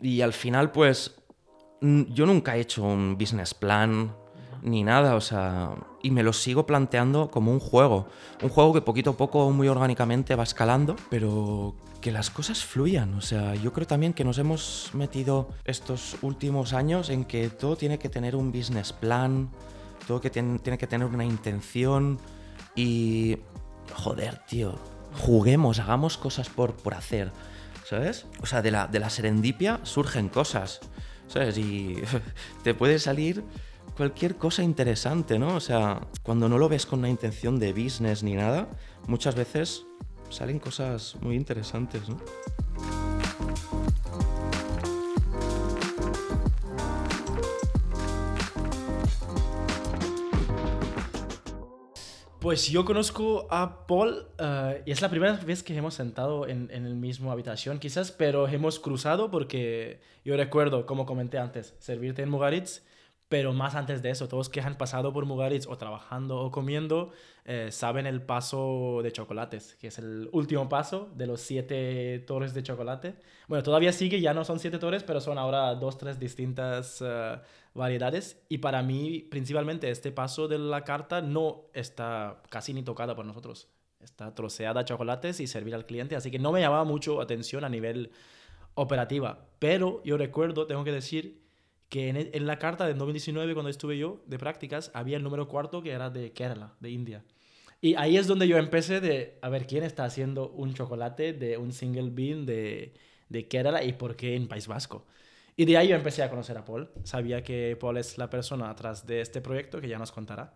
Y al final, pues, yo nunca he hecho un business plan ni nada, o sea, y me lo sigo planteando como un juego. Un juego que poquito a poco, muy orgánicamente va escalando, pero que las cosas fluyan. O sea, yo creo también que nos hemos metido estos últimos años en que todo tiene que tener un business plan, todo que tiene, que tener una intención y... Joder, tío, juguemos, hagamos cosas por, por hacer, ¿sabes? O sea, de la, de la serendipia surgen cosas, ¿sabes? Y te puede salir cualquier cosa interesante, ¿no? O sea, cuando no lo ves con una intención de business ni nada, muchas veces salen cosas muy interesantes, ¿no? Pues yo conozco a Paul eh, y es la primera vez que hemos sentado en, en el mismo habitación, quizás, pero hemos cruzado porque yo recuerdo, como comenté antes, servirte en Mugaritz pero más antes de eso, todos que han pasado por Mugaritz o trabajando o comiendo eh, saben el paso de chocolates, que es el último paso de los siete torres de chocolate. Bueno, todavía sigue, ya no son siete torres, pero son ahora dos, tres distintas eh, variedades. Y para mí, principalmente, este paso de la carta no está casi ni tocada por nosotros. Está troceada chocolates y servir al cliente, así que no me llamaba mucho atención a nivel operativa. Pero yo recuerdo, tengo que decir, que e, en, la carta del 2019, cuando estuve yo de prácticas, había el número cuarto que era de Kerala, de India. Y ahí es donde yo empecé de a ver quién está haciendo un chocolate de un single bean de, de Kerala y por qué en País Vasco. Y de ahí yo empecé a conocer a Paul. Sabía que Paul es la persona atrás de este proyecto, que ya nos contará.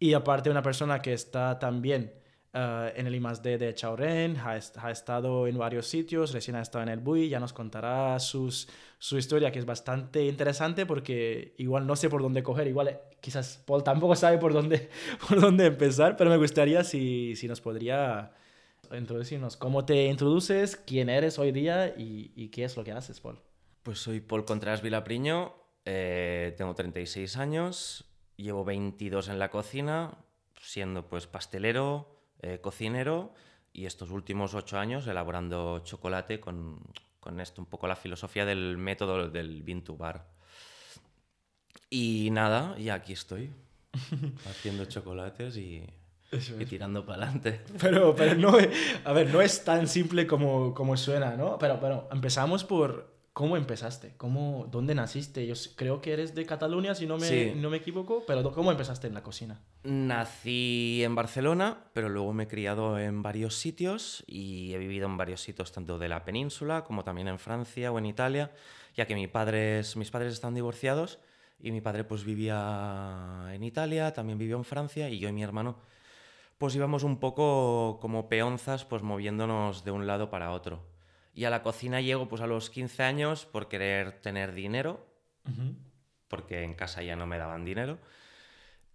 Y aparte una persona que está también eh, en el I+.D. de Chauren, ha, ha, estado en varios sitios, recién ha estado en el BUI, ya nos contará sus, su historia, que es bastante interesante porque igual no sé por dónde coger, igual eh, quizás Paul tampoco sabe por dónde, por dónde empezar, pero me gustaría si, si nos podría introducirnos. ¿Cómo te introduces? ¿Quién eres hoy día? ¿Y, y qué es lo que haces, Paul? Pues soy Paul Contreras Vilapriño, eh, tengo 36 años, llevo 22 en la cocina, siendo pues pastelero, eh, cocinero y estos últimos ocho años elaborando chocolate con, con, esto, un poco la filosofía del método del bean to bar. Y nada, y aquí estoy, haciendo chocolates y, y tirando para adelante. Pero, pero no, a ver, no es tan simple como, como suena, ¿no? Pero, pero empezamos por ¿Cómo empezaste? ¿Cómo, ¿Dónde naciste? Yo creo que eres de Cataluña, si no me, no me equivoco, pero ¿cómo empezaste en la cocina? Nací en Barcelona, pero luego me he criado en varios sitios y he vivido en varios sitios, tanto de la península como también en Francia o en Italia, ya que mis padres, mis padres están divorciados y mi padre pues vivía en Italia, también vivió en Francia y yo y mi hermano pues íbamos un poco como peonzas pues moviéndonos de un lado para otro. Y a la cocina llego pues a los 15 años por querer tener dinero, porque en casa ya no me daban dinero.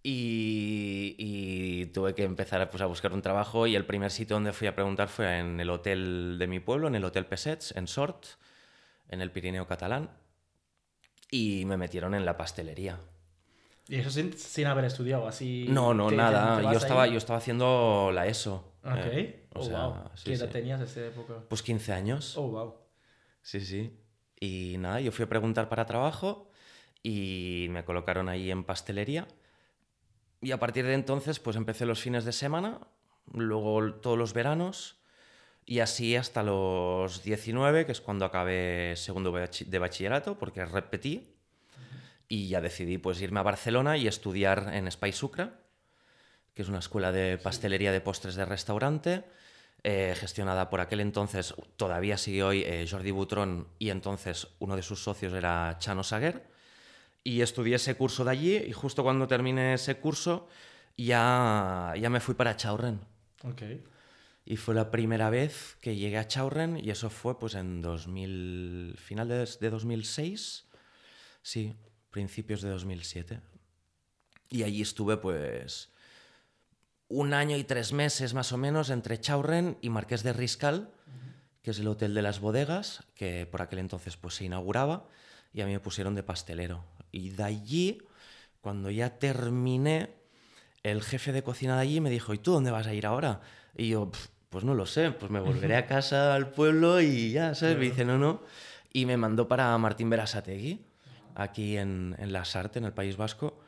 Y, tuve que empezar pues, a buscar un trabajo y el primer sitio donde fui a preguntar fue en el hotel de mi pueblo, en el Hotel Pesets, en Sort, en el Pirineo catalán. Y me metieron en la pastelería. ¿Y eso sin, haber estudiado así? No, no, nada. yo, estaba, yo estaba haciendo la ESO. Ok. Eh, o oh, sea, ¿Qué edad tenías en esa época? Pues 15 años. Oh, wow. Sí, sí. Y nada, yo fui a preguntar para trabajo y me colocaron ahí en pastelería. Y a partir de entonces, pues empecé los fines de semana, luego todos los veranos y así hasta los 19, que es cuando acabé segundo de bachillerato, porque repetí. Y ya decidí pues irme a Barcelona y estudiar en Sucra que es una escuela de pastelería de postres de restaurante, eh, gestionada por aquel entonces, todavía sigue hoy, eh, Jordi Butrón, y entonces uno de sus socios era Chano Saguer. Y estudié ese curso de allí, y justo cuando terminé ese curso, ya, ya me fui para Chaurren. Okay. Y fue la primera vez que llegué a Chaurren, y eso fue pues en 2000, finales de 2006, sí, principios de 2007. Y allí estuve pues un año y tres meses más o menos entre Chaurren y Marqués de Riscal, que es el hotel de las bodegas, que por aquel entonces pues, se inauguraba, y a mí me pusieron de pastelero. Y de allí, cuando ya terminé, el jefe de cocina de allí me dijo, ¿y tú dónde vas a ir ahora? Y yo, pues no lo sé, pues me volveré a casa al pueblo y ya, ¿sabes? Me dice, no, no. y me mandó para Martín Berasategui, aquí en, en La Sarte, en el País Vasco.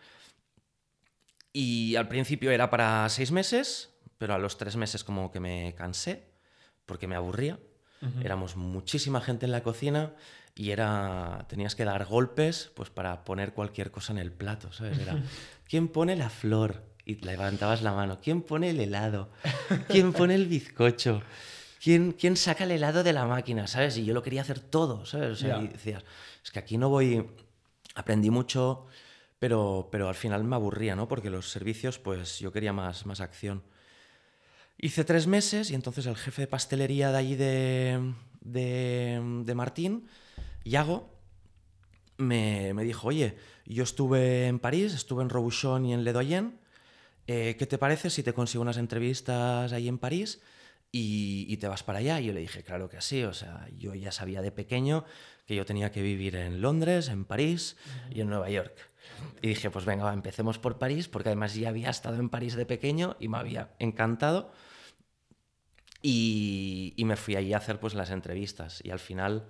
Y al principio era para seis meses, pero a los tres meses como que me cansé, porque me aburría. Éramos muchísima gente en la cocina y era tenías que dar golpes pues para poner cualquier cosa en el plato, ¿sabes? Era ¿quién pone la flor? Y levantabas la mano. ¿Quién pone el helado? ¿Quién pone el bizcocho? ¿Quién, ¿Quién saca el helado de la máquina? ¿Sabes? Y yo lo quería hacer todo, ¿sabes? O sea, y decías, es que aquí no voy... Aprendí mucho, pero, pero al final me aburría, ¿no? Porque los servicios, pues yo quería más, más acción. Hice tres meses y entonces el jefe de pastelería de allí de, de, de Martín, Yago, me, me, dijo, oye, yo estuve en París, estuve en Robuchon y en Le Doyen, eh, ¿qué te parece si te consigo unas entrevistas ahí en París y, y, te vas para allá? Y yo le dije, claro que sí, o sea, yo ya sabía de pequeño que yo tenía que vivir en Londres, en París y en Nueva York. Y dije, pues venga, va, empecemos por París, porque además ya había estado en París de pequeño y me había encantado. Y, y me fui allí a hacer pues las entrevistas. Y al final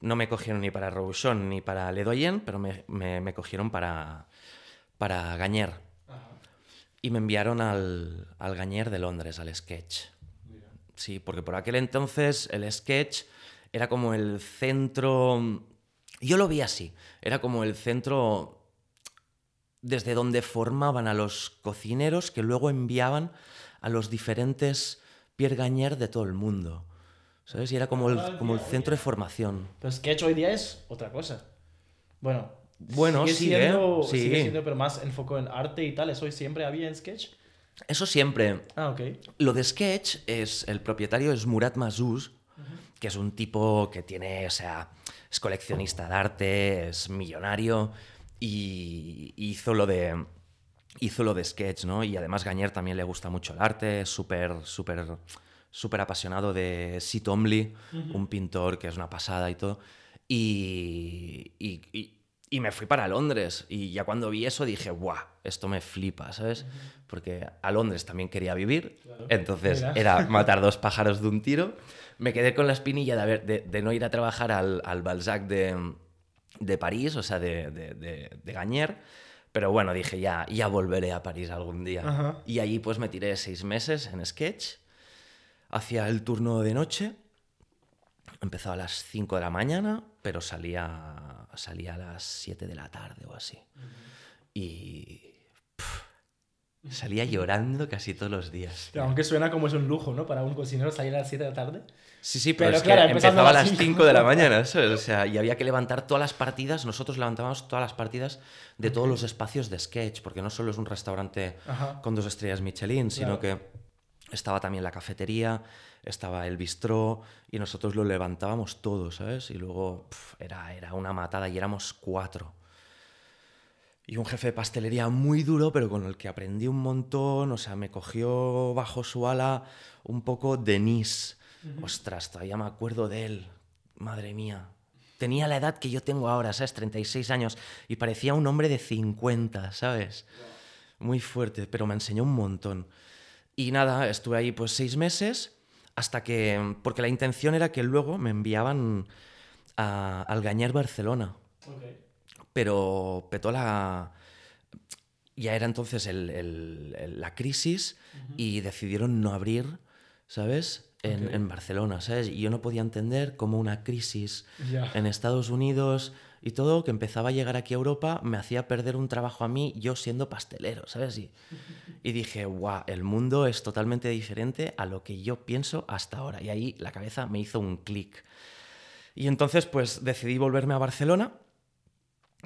no me cogieron ni para Robuchon ni para Ledoyen, pero me, me, me cogieron para, para Gañer. Y me enviaron al, al Gañer de Londres, al Sketch. Sí, porque por aquel entonces el Sketch era como el centro... Yo lo vi así, era como el centro desde donde formaban a los cocineros que luego enviaban a los diferentes Pierre Gañer de todo el mundo. ¿Sabes? Y era como el, como el centro de formación. Pero Sketch hoy día es otra cosa. Bueno, bueno sigue, sigue, siendo, sí. sigue siendo, pero más enfocado en arte y tal. ¿Eso siempre había en Sketch? Eso siempre. Ah, ok. Lo de Sketch es, el propietario es Murat Mazuz, que es un tipo que tiene, o sea, es coleccionista de arte, es millonario y hizo lo de hizo lo de sketch, ¿no? Y además Gañer también le gusta mucho el arte, súper súper súper apasionado de Sid Omley, uh -huh. un pintor que es una pasada y todo. Y, y, y, y, me fui para Londres. Y ya cuando vi eso dije, ¡guau! Esto me flipa, ¿sabes? Uh -huh. Porque a Londres también quería vivir. Claro. Entonces Mira. era matar dos pájaros de un tiro. Me quedé con la espinilla de, haber, de, de no ir a trabajar al, al Balzac de, de, París, o sea, de, de, de Gañer. Pero bueno, dije, ya, ya volveré a París algún día. Y allí pues me tiré seis meses en sketch hacía el turno de noche, empezaba a las 5 de la mañana, pero salía, salía a las 7 de la tarde o así. Uh -huh. Y pff, salía llorando casi todos los días. Tío. Aunque suena como es un lujo, ¿no? Para un cocinero salir a las 7 de la tarde. Sí, sí, pero, pero es claro, que empezaba a las 5 de la mañana, ¿sabes? O sea, y había que levantar todas las partidas, nosotros levantábamos todas las partidas de todos los espacios de sketch, porque no solo es un restaurante Ajá. con dos estrellas Michelin, sino claro. que estaba también la cafetería, estaba el bistró y nosotros lo levantábamos todo, ¿sabes? Y luego pff, era, era una matada y éramos cuatro. Y un jefe de pastelería muy duro, pero con el que aprendí un montón, o sea, me cogió bajo su ala un poco Denis. Uh -huh. Ostras, todavía me acuerdo de él. Madre mía. Tenía la edad que yo tengo ahora, ¿sabes? 36 años. Y parecía un hombre de 50, ¿sabes? Muy fuerte, pero me enseñó un montón. Y nada, estuve ahí pues seis meses hasta que, porque la intención era que luego me enviaban a, al Gañer Barcelona. Okay. Pero petó la... Ya era entonces el, el, el, la crisis uh -huh. y decidieron no abrir, ¿sabes? En, okay. en, Barcelona, ¿sabes? Y yo no podía entender cómo una crisis yeah. en Estados Unidos y todo que empezaba a llegar aquí a Europa me hacía perder un trabajo a mí yo siendo pastelero, ¿sabes? Y, y dije, guau, el mundo es totalmente diferente a lo que yo pienso hasta ahora. Y ahí la cabeza me hizo un clic. Y entonces pues decidí volverme a Barcelona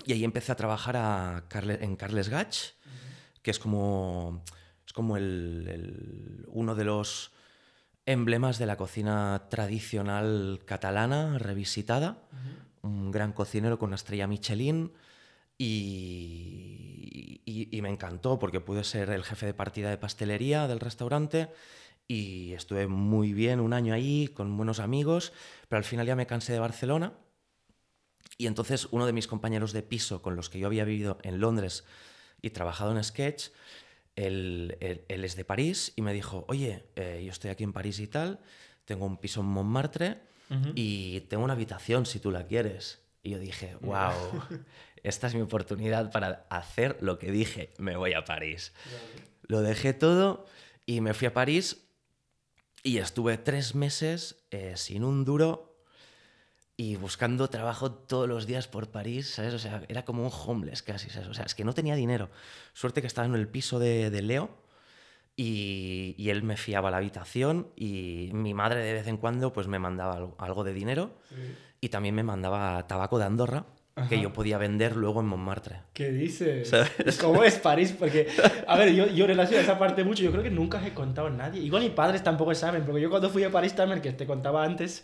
y ahí empecé a trabajar a Carle, en Carles Gach, uh -huh. que es como, es como el, el, uno de los emblemas de la cocina tradicional catalana revisitada. Uh -huh un gran cocinero con una estrella Michelin y, y, y, me encantó porque pude ser el jefe de partida de pastelería del restaurante y estuve muy bien un año ahí con buenos amigos, pero al final ya me cansé de Barcelona y entonces uno de mis compañeros de piso con los que yo había vivido en Londres y trabajado en sketch, él, él, él es de París y me dijo, oye, eh, yo estoy aquí en París y tal, tengo un piso en Montmartre, y tengo una habitación si tú la quieres. Y yo dije, wow, esta es mi oportunidad para hacer lo que dije, me voy a París. Lo dejé todo y me fui a París y estuve tres meses eh, sin un duro y buscando trabajo todos los días por París, ¿sabes? O sea, era como un homeless casi, ¿sabes? O sea, es que no tenía dinero. Suerte que estaba en el piso de, de Leo y, y, él me fiaba la habitación y mi madre de vez en cuando pues me mandaba algo, algo de dinero sí. y también me mandaba tabaco de Andorra Ajá. que yo podía vender luego en Montmartre. ¿Qué dices? ¿Sabes? ¿Cómo es París? Porque, a ver, yo, yo relaciono esa parte mucho, yo creo que nunca he contado a nadie. Igual mis padres tampoco saben, porque yo cuando fui a París también, que te contaba antes,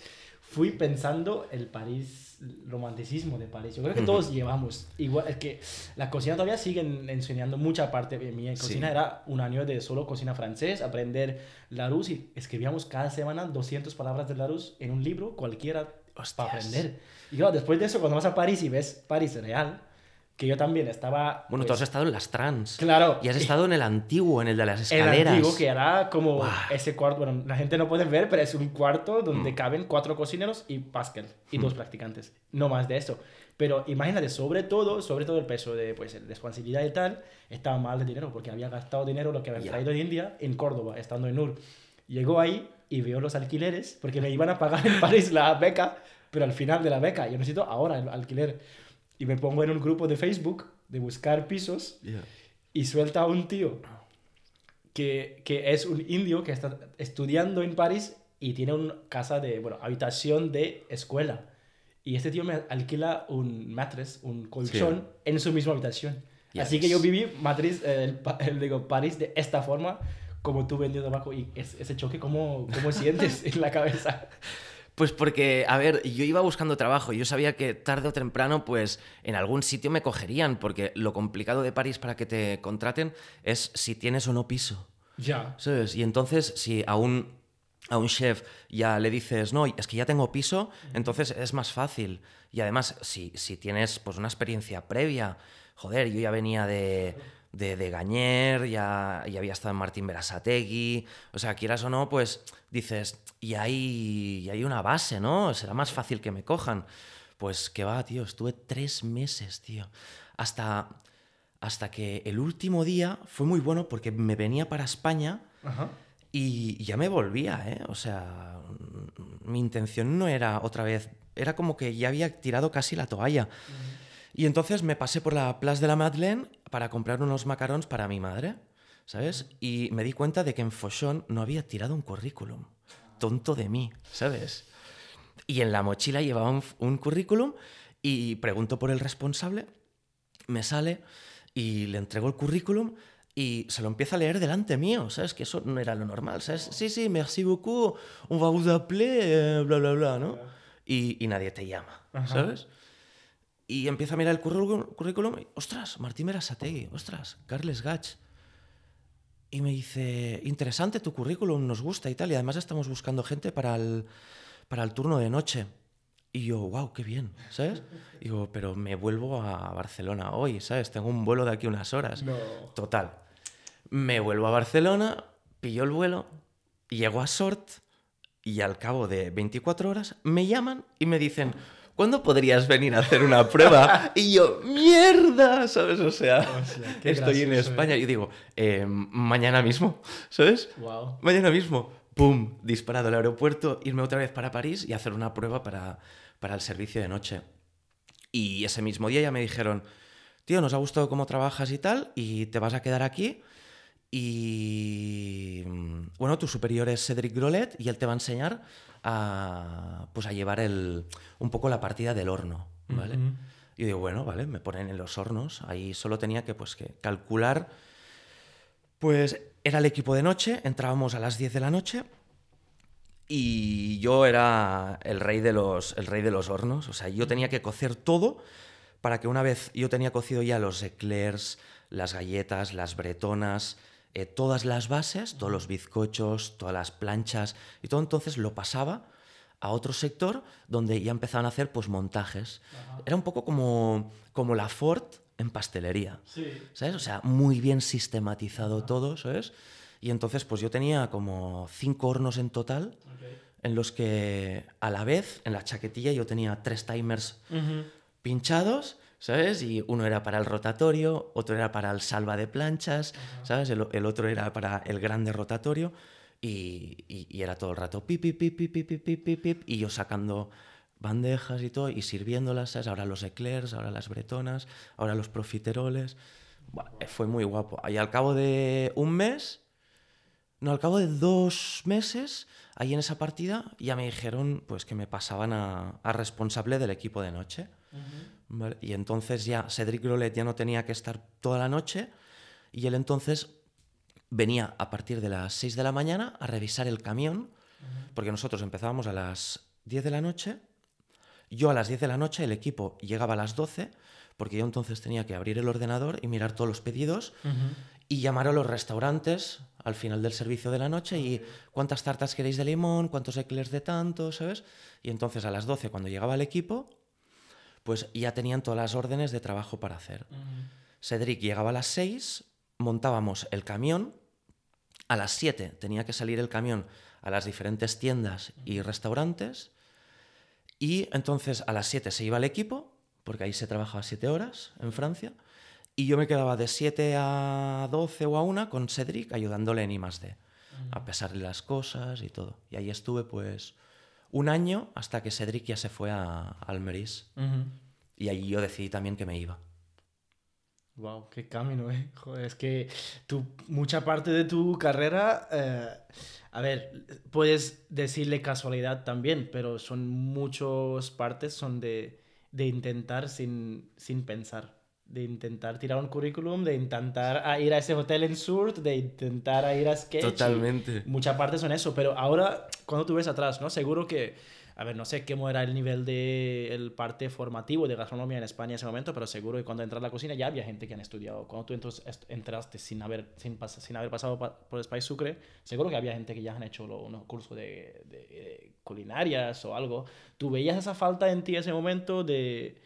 fui pensando el París, romanticismo de París. Yo creo que todos llevamos. Igual, es que la cocina todavía siguen enseñando mucha parte de mi cocina. Sí. Era un año de solo cocina francés, aprender Larousse y escribíamos cada semana 200 palabras de Larousse en un libro, cualquiera Hostias. para aprender. Y claro, después de eso, cuando vas a París y ves París real, que yo también estaba... Bueno, pues, tú has estado en las trans. Claro. Y has estado en el antiguo, en el de las escaleras. El antiguo, que era como wow. ese cuarto, bueno, la gente no puede ver, pero es un cuarto donde mm. caben cuatro cocineros y Pascal, y mm. dos practicantes. No más de eso. Pero imagínate, sobre todo, sobre todo el peso de pues, responsabilidad y tal, estaba mal de dinero, porque había gastado dinero lo que había yeah. traído de India en Córdoba, estando en NUR. Llegó ahí y veo los alquileres, porque me iban a pagar en París la beca, pero al final de la beca, yo necesito ahora el alquiler. Y me pongo en un grupo de Facebook de buscar pisos yeah. y suelta a un tío que, que es un indio que está estudiando en París y tiene una casa de, bueno, habitación de escuela. Y este tío me alquila un matres, un colchón, sí. en su misma habitación. Yes. Así que yo viví Madrid, el, el, digo, París de esta forma, como tú vendiendo abajo. Y ese choque, ¿cómo, cómo sientes en la cabeza? Pues porque, a ver, yo iba buscando trabajo. Yo sabía que tarde o temprano, pues en algún sitio me cogerían, porque lo complicado de París para que te contraten es si tienes o no piso. Ya. ¿Sabes? Y entonces, si a un, a un chef ya le dices, no, es que ya tengo piso, entonces es más fácil. Y además, si, si tienes pues una experiencia previa, joder, yo ya venía de de, de Gañer, ya, ya, había estado en Martín Berasategui, o sea, quieras o no, pues dices, y hay, y hay una base, ¿no? Será más fácil que me cojan. Pues que va, tío, estuve tres meses, tío, hasta, hasta que el último día fue muy bueno porque me venía para España Ajá. y ya me volvía, ¿eh? O sea, mi intención no era otra vez, era como que ya había tirado casi la toalla. Uh y entonces me pasé por la Place de la Madeleine para comprar unos macarons para mi madre, ¿sabes? Y me di cuenta de que en Fochon no había tirado un currículum. Tonto de mí, ¿sabes? Y en la mochila llevaba un, un currículum y pregunto por el responsable, me sale y le entrego el currículum y se lo empieza a leer delante mío, ¿sabes? Que eso no era lo normal, ¿sabes? Sí, sí, merci beaucoup, on va vous appeler, eh, bla, bla, bla, ¿no? Y, y nadie te llama, ¿sabes? Ajá. Y empieza a mirar el currículum y, ostras, Martín Merasategui, ostras, Carles Gach. Y me dice, interesante tu currículum, nos gusta y tal, y además estamos buscando gente para el, para el turno de noche. Y yo, wow, qué bien, ¿sabes? Y digo, pero me vuelvo a Barcelona hoy, ¿sabes? Tengo un vuelo de aquí unas horas. No. Total. Me vuelvo a Barcelona, pillo el vuelo, llego a Sort y al cabo de 24 horas me llaman y me dicen... ¿cuándo podrías venir a hacer una prueba? Y yo, mierda, ¿sabes? O sea, o sea estoy en España. Y digo, eh, mañana mismo, ¿sabes? Wow. Mañana mismo, pum, disparado al aeropuerto, irme otra vez para París y hacer una prueba para, para el servicio de noche. Y ese mismo día ya me dijeron, tío, nos ha gustado cómo trabajas y tal, y te vas a quedar aquí. Y bueno, tu superior es Cedric Grolet y él te va a enseñar a, pues a llevar el, un poco la partida del horno, ¿vale? Uh -huh. Y digo, bueno, vale, me ponen en los hornos. Ahí solo tenía que, pues, que calcular. Pues era el equipo de noche, entrábamos a las 10 de la noche y yo era el rey de los, el rey de los hornos. O sea, yo tenía que cocer todo para que una vez yo tenía cocido ya los eclairs, las galletas, las bretonas, eh, todas las bases, todos los bizcochos, todas las planchas y todo, entonces lo pasaba a otro sector donde ya empezaban a hacer pues montajes. Ajá. Era un poco como, como la Ford en pastelería, sí. ¿sabes? O sea, muy bien sistematizado Ajá. todo, ¿sabes? Y entonces pues yo tenía como cinco hornos en total. Okay. en los que a la vez, en la chaquetilla, yo tenía tres timers pinchados, ¿sabes? Y uno era para el rotatorio, otro era para el salva de planchas, ¿sabes? El, el, otro era para el grande rotatorio y, y, era todo el rato pip, pip, pip, pip, pip, pip, pip, pip, y yo sacando bandejas y todo y sirviéndolas, ¿sabes? Ahora los eclairs, ahora las bretonas, ahora los profiteroles. fue muy guapo. Y al cabo de un mes, no, al cabo de dos meses, ahí en esa partida ya me dijeron pues que me pasaban a, a responsable del equipo de noche. Y entonces ya Cedric Grolet ya no tenía que estar toda la noche y él entonces venía a partir de las 6 de la mañana a revisar el camión, porque nosotros empezábamos a las 10 de la noche, yo a las 10 de la noche, el equipo llegaba a las 12, porque yo entonces tenía que abrir el ordenador y mirar todos los pedidos y llamar a los restaurantes al final del servicio de la noche y cuántas tartas queréis de limón, cuántos eclairs de tanto, ¿sabes? Y entonces a las 12 cuando llegaba el equipo, pues ya tenían todas las órdenes de trabajo para hacer. Cedric llegaba a las 6, montábamos el camión, a las 7 tenía que salir el camión a las diferentes tiendas y restaurantes, y entonces a las 7 se iba el equipo, porque ahí se trabajaba 7 horas en Francia, y yo me quedaba de 7 a 12 o a 1 con Cedric ayudándole en I D, a pesarle las cosas y todo. Y ahí estuve pues un año hasta que Cedric ya se fue a Almeris. Y ahí yo decidí también que me iba. Wow, qué camino, ¿eh? Joder, es que tu, mucha parte de tu carrera, eh, a ver, puedes decirle casualidad también, pero son muchas partes son de, de intentar sin, sin pensar de intentar tirar un currículum, de intentar ir a ese hotel en Surt, de intentar ir a Sketch. Totalmente. Muchas partes son eso, pero ahora, cuando tú ves atrás, ¿no? Seguro que, a ver, no sé cómo era el nivel de el parte formativo de gastronomía en España en ese momento, pero seguro que cuando entras a la cocina ya había gente que han estudiado. Cuando tú entraste sin haber, sin, sin haber pasado por el Spice Sucre, seguro que había gente que ya han hecho unos cursos de, de culinarias o algo. ¿Tú veías esa falta en ti en ese momento de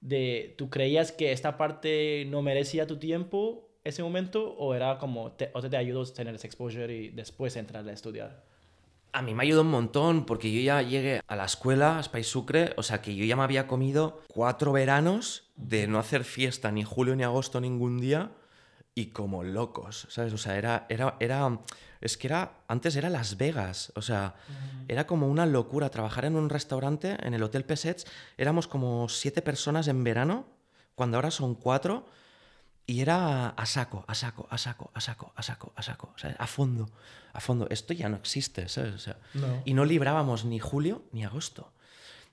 de tú creías que esta parte no merecía tu tiempo ese momento o era como te, o te, ayudó a tener ese exposure y después entrar a estudiar? A mí me ayudó un montón porque yo ya llegué a la escuela, a Spice Sucre, o sea que yo ya me había comido cuatro veranos de no hacer fiesta ni julio ni agosto ningún día y como locos, ¿sabes? O sea, era, era, era es que era, antes era Las Vegas, o sea, era como una locura trabajar en un restaurante, en el Hotel Pesets, éramos como siete personas en verano, cuando ahora son cuatro, y era a saco, a saco, a saco, a saco, a saco, a saco, o sea, a fondo, a fondo. Esto ya no existe, ¿sabes? O sea, Y no librábamos ni julio ni agosto.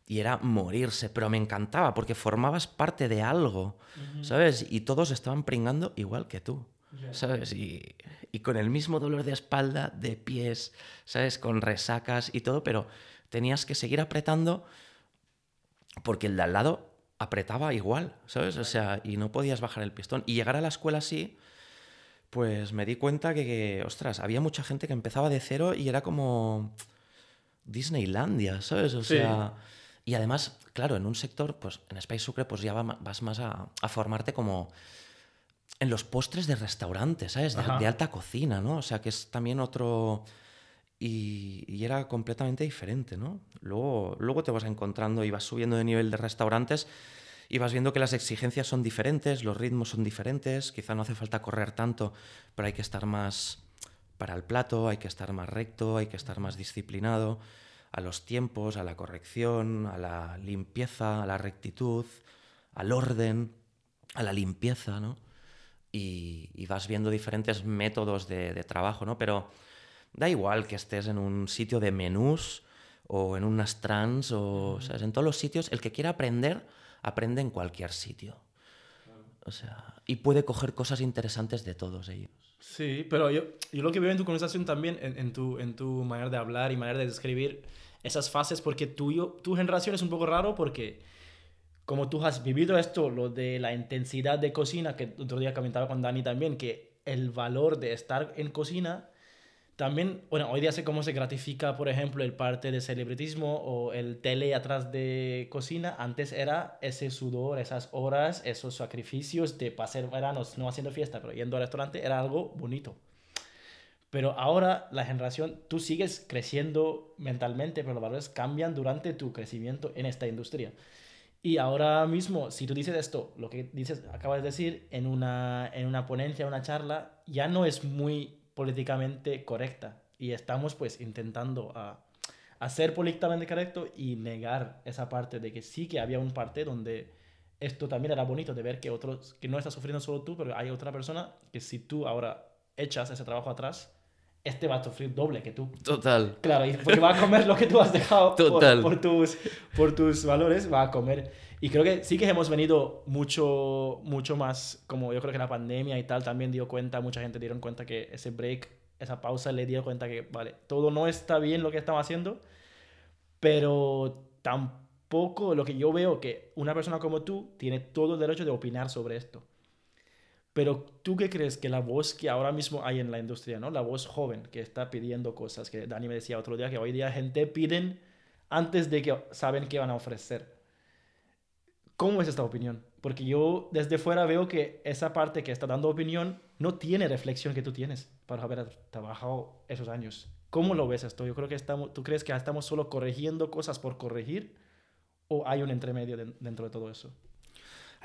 Y era morirse, pero me encantaba porque formabas parte de algo, ¿sabes? Y todos estaban pringando igual que tú. ¿Sabes? Y, y, con el mismo dolor de espalda, de pies, ¿sabes? Con resacas y todo, pero tenías que seguir apretando porque el de al lado apretaba igual, ¿sabes? O sea, y no podías bajar el pistón. Y llegar a la escuela así, pues me di cuenta que, ostras, había mucha gente que empezaba de cero y era como Disneylandia, ¿sabes? O sea, y además, claro, en un sector, pues en Space Sucre, pues ya vas más a, a formarte como en los postres de restaurantes, ¿sabes? De, alta cocina, ¿no? O sea, que es también otro... Y, era completamente diferente, ¿no? Luego, luego te vas encontrando y vas subiendo de nivel de restaurantes y vas viendo que las exigencias son diferentes, los ritmos son diferentes, quizá no hace falta correr tanto, pero hay que estar más para el plato, hay que estar más recto, hay que estar más disciplinado a los tiempos, a la corrección, a la limpieza, a la rectitud, al orden, a la limpieza, ¿no? Y, vas viendo diferentes métodos de, trabajo, ¿no? Pero da igual que estés en un sitio de menús o en unas trans o, ¿sabes? En todos los sitios, el que quiera aprender, aprende en cualquier sitio. O sea, y puede coger cosas interesantes de todos ellos. Sí, pero yo, yo lo que veo en tu conversación también, en, en, tu, en tu manera de hablar y manera de describir esas fases, porque tu, tu generación es un poco raro porque como tú has vivido esto, lo de la intensidad de cocina, que otro día comentaba con Dani también, que el valor de estar en cocina, también, bueno, hoy día sé cómo se gratifica, por ejemplo, el parte de celebritismo o el tele atrás de cocina. Antes era ese sudor, esas horas, esos sacrificios de pasar veranos no haciendo fiesta, pero yendo al restaurante, era algo bonito. Pero ahora la generación, tú sigues creciendo mentalmente, pero los valores cambian durante tu crecimiento en esta industria. Y ahora mismo, si tú dices esto, lo que dices, acabas de decir, en una, en una ponencia, una charla, ya no es muy políticamente correcta. Y estamos pues intentando a, a políticamente correcto y negar esa parte de que sí que había un parte donde esto también era bonito de ver que otros, que no está sufriendo solo tú, pero hay otra persona que si tú ahora echas ese trabajo atrás, este va a sufrir doble que tú. Total. Claro, porque va a comer lo que tú has dejado Por, por, tus, por tus valores, va a comer. Y creo que sí que hemos venido mucho, mucho más, como yo creo que la pandemia y tal también dio cuenta, mucha gente dieron cuenta que ese break, esa pausa le dio cuenta que, vale, todo no está bien lo que estamos haciendo, pero tampoco lo que yo veo que una persona como tú tiene todo el derecho de opinar sobre esto. Pero tú qué crees que la voz que ahora mismo hay en la industria, ¿no? La voz joven que está pidiendo cosas, que Dani me decía otro día que hoy día gente piden antes de que saben qué van a ofrecer. ¿Cómo es esta opinión? Porque yo desde fuera veo que esa parte que está dando opinión no tiene reflexión que tú tienes para haber trabajado esos años. ¿Cómo lo ves esto? Yo creo que estamos, ¿tú crees que estamos solo corrigiendo cosas por corregir o hay un entremedio dentro de todo eso?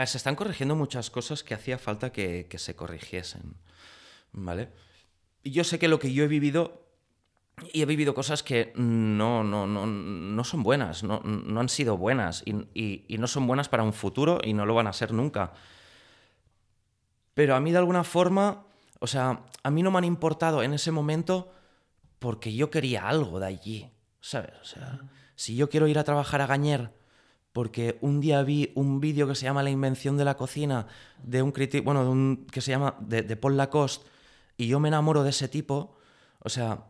Se están corrigiendo muchas cosas que hacía falta que, se corrigiesen. ¿Vale? Y yo sé que lo que yo he vivido y he vivido cosas que no, no, no, no son buenas, no, no han sido buenas y, y, no son buenas para un futuro y no lo van a ser nunca. Pero a mí de alguna forma, o sea, a mí no me han importado en ese momento porque yo quería algo de allí, ¿sabes? O sea, si yo quiero ir a trabajar a Gañer porque un día vi un vídeo que se llama La invención de la cocina, de un crítico, bueno, de un, que se llama, de, Paul Lacoste, y yo me enamoro de ese tipo, o sea,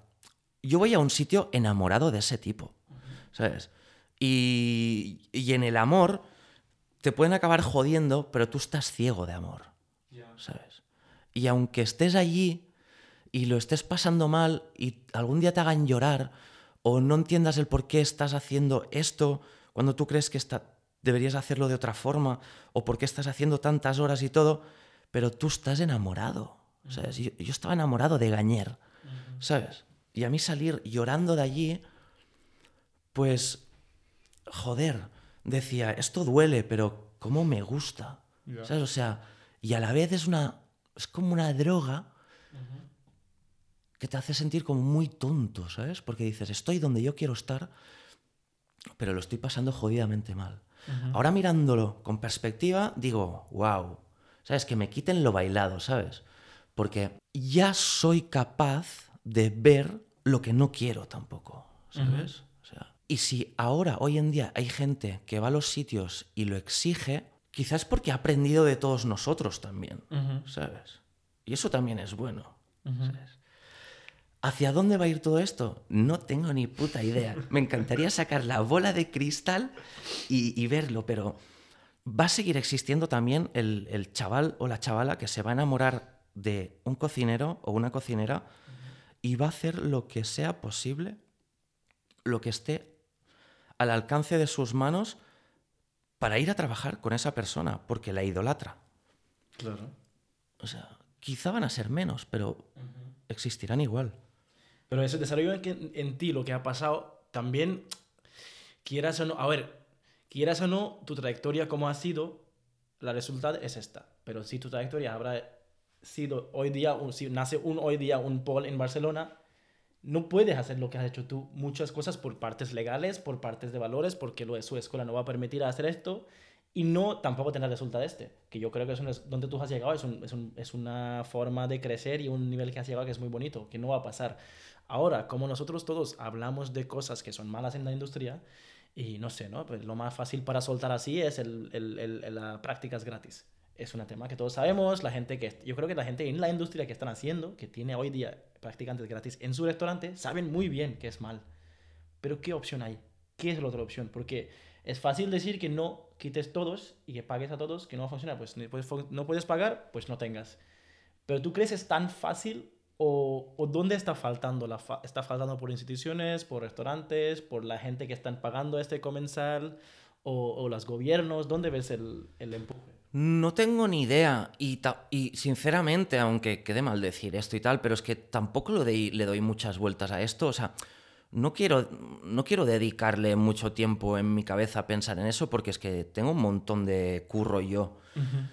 yo voy a un sitio enamorado de ese tipo, ¿sabes? Y, y en el amor te pueden acabar jodiendo, pero tú estás ciego de amor, ¿sabes? Y aunque estés allí y lo estés pasando mal y algún día te hagan llorar o no entiendas el por qué estás haciendo esto, cuando tú crees que está, deberías hacerlo de otra forma o por qué estás haciendo tantas horas y todo, pero tú estás enamorado. ¿sabes? Yo, estaba enamorado de Gañer, ¿sabes? Y a mí salir llorando de allí, pues, joder, decía, esto duele, pero ¿cómo me gusta? ¿Sabes? O sea, y a la vez es una, es como una droga que te hace sentir como muy tonto, ¿sabes? Porque dices, estoy donde yo quiero estar, pero lo estoy pasando jodidamente mal. Ahora mirándolo con perspectiva, digo, wow, ¿sabes? Que me quiten lo bailado, ¿sabes? Porque ya soy capaz de ver lo que no quiero tampoco, ¿sabes? o sea, y si ahora, hoy en día, hay gente que va a los sitios y lo exige, quizás porque ha aprendido de todos nosotros también, ¿sabes? Y eso también es bueno, ¿sabes? ¿Hacia dónde va a ir todo esto? No tengo ni puta idea. Me encantaría sacar la bola de cristal y, verlo, pero va a seguir existiendo también el, chaval o la chavala que se va a enamorar de un cocinero o una cocinera y va a hacer lo que sea posible, lo que esté al alcance de sus manos para ir a trabajar con esa persona, porque la idolatra. Claro. O sea, quizá van a ser menos, pero existirán igual. Pero ese desarrollo en, en ti, lo que ha pasado, también, quieras o no, a ver, quieras o no, tu trayectoria como ha sido, la resultado es esta. Pero si tu trayectoria habrá sido hoy día, si nace un hoy día un Paul en Barcelona, no puedes hacer lo que has hecho tú. Muchas cosas por partes legales, por partes de valores, porque lo de su escuela no va a permitir hacer esto y no tampoco tener resultado este, que yo creo que es donde tú has llegado, es, es, es, una forma de crecer y un nivel que has llegado que es muy bonito, que no va a pasar. Ahora, como nosotros todos hablamos de cosas que son malas en la industria, y no sé, ¿no? Pues lo más fácil para soltar así es el, el, el, la prácticas gratis. Es un tema que todos sabemos, la gente que, yo creo que la gente en la industria que están haciendo, que tiene hoy día practicantes gratis en su restaurante, saben muy bien que es mal. Pero ¿qué opción hay? ¿Qué es la otra opción? Porque es fácil decir que no quites todos y que pagues a todos, que no va a funcionar. Pues no puedes pagar, pues no tengas. Pero tú crees es tan fácil o, o, dónde está faltando? La ¿Está faltando por instituciones, por restaurantes, por la gente que están pagando este comensal o, o los gobiernos? ¿Dónde ves el, el empuje? No tengo ni idea y, y, sinceramente, aunque quede mal decir esto y tal, pero es que tampoco lo le doy muchas vueltas a esto. O sea, no quiero, no quiero dedicarle mucho tiempo en mi cabeza a pensar en eso porque es que tengo un montón de curro yo,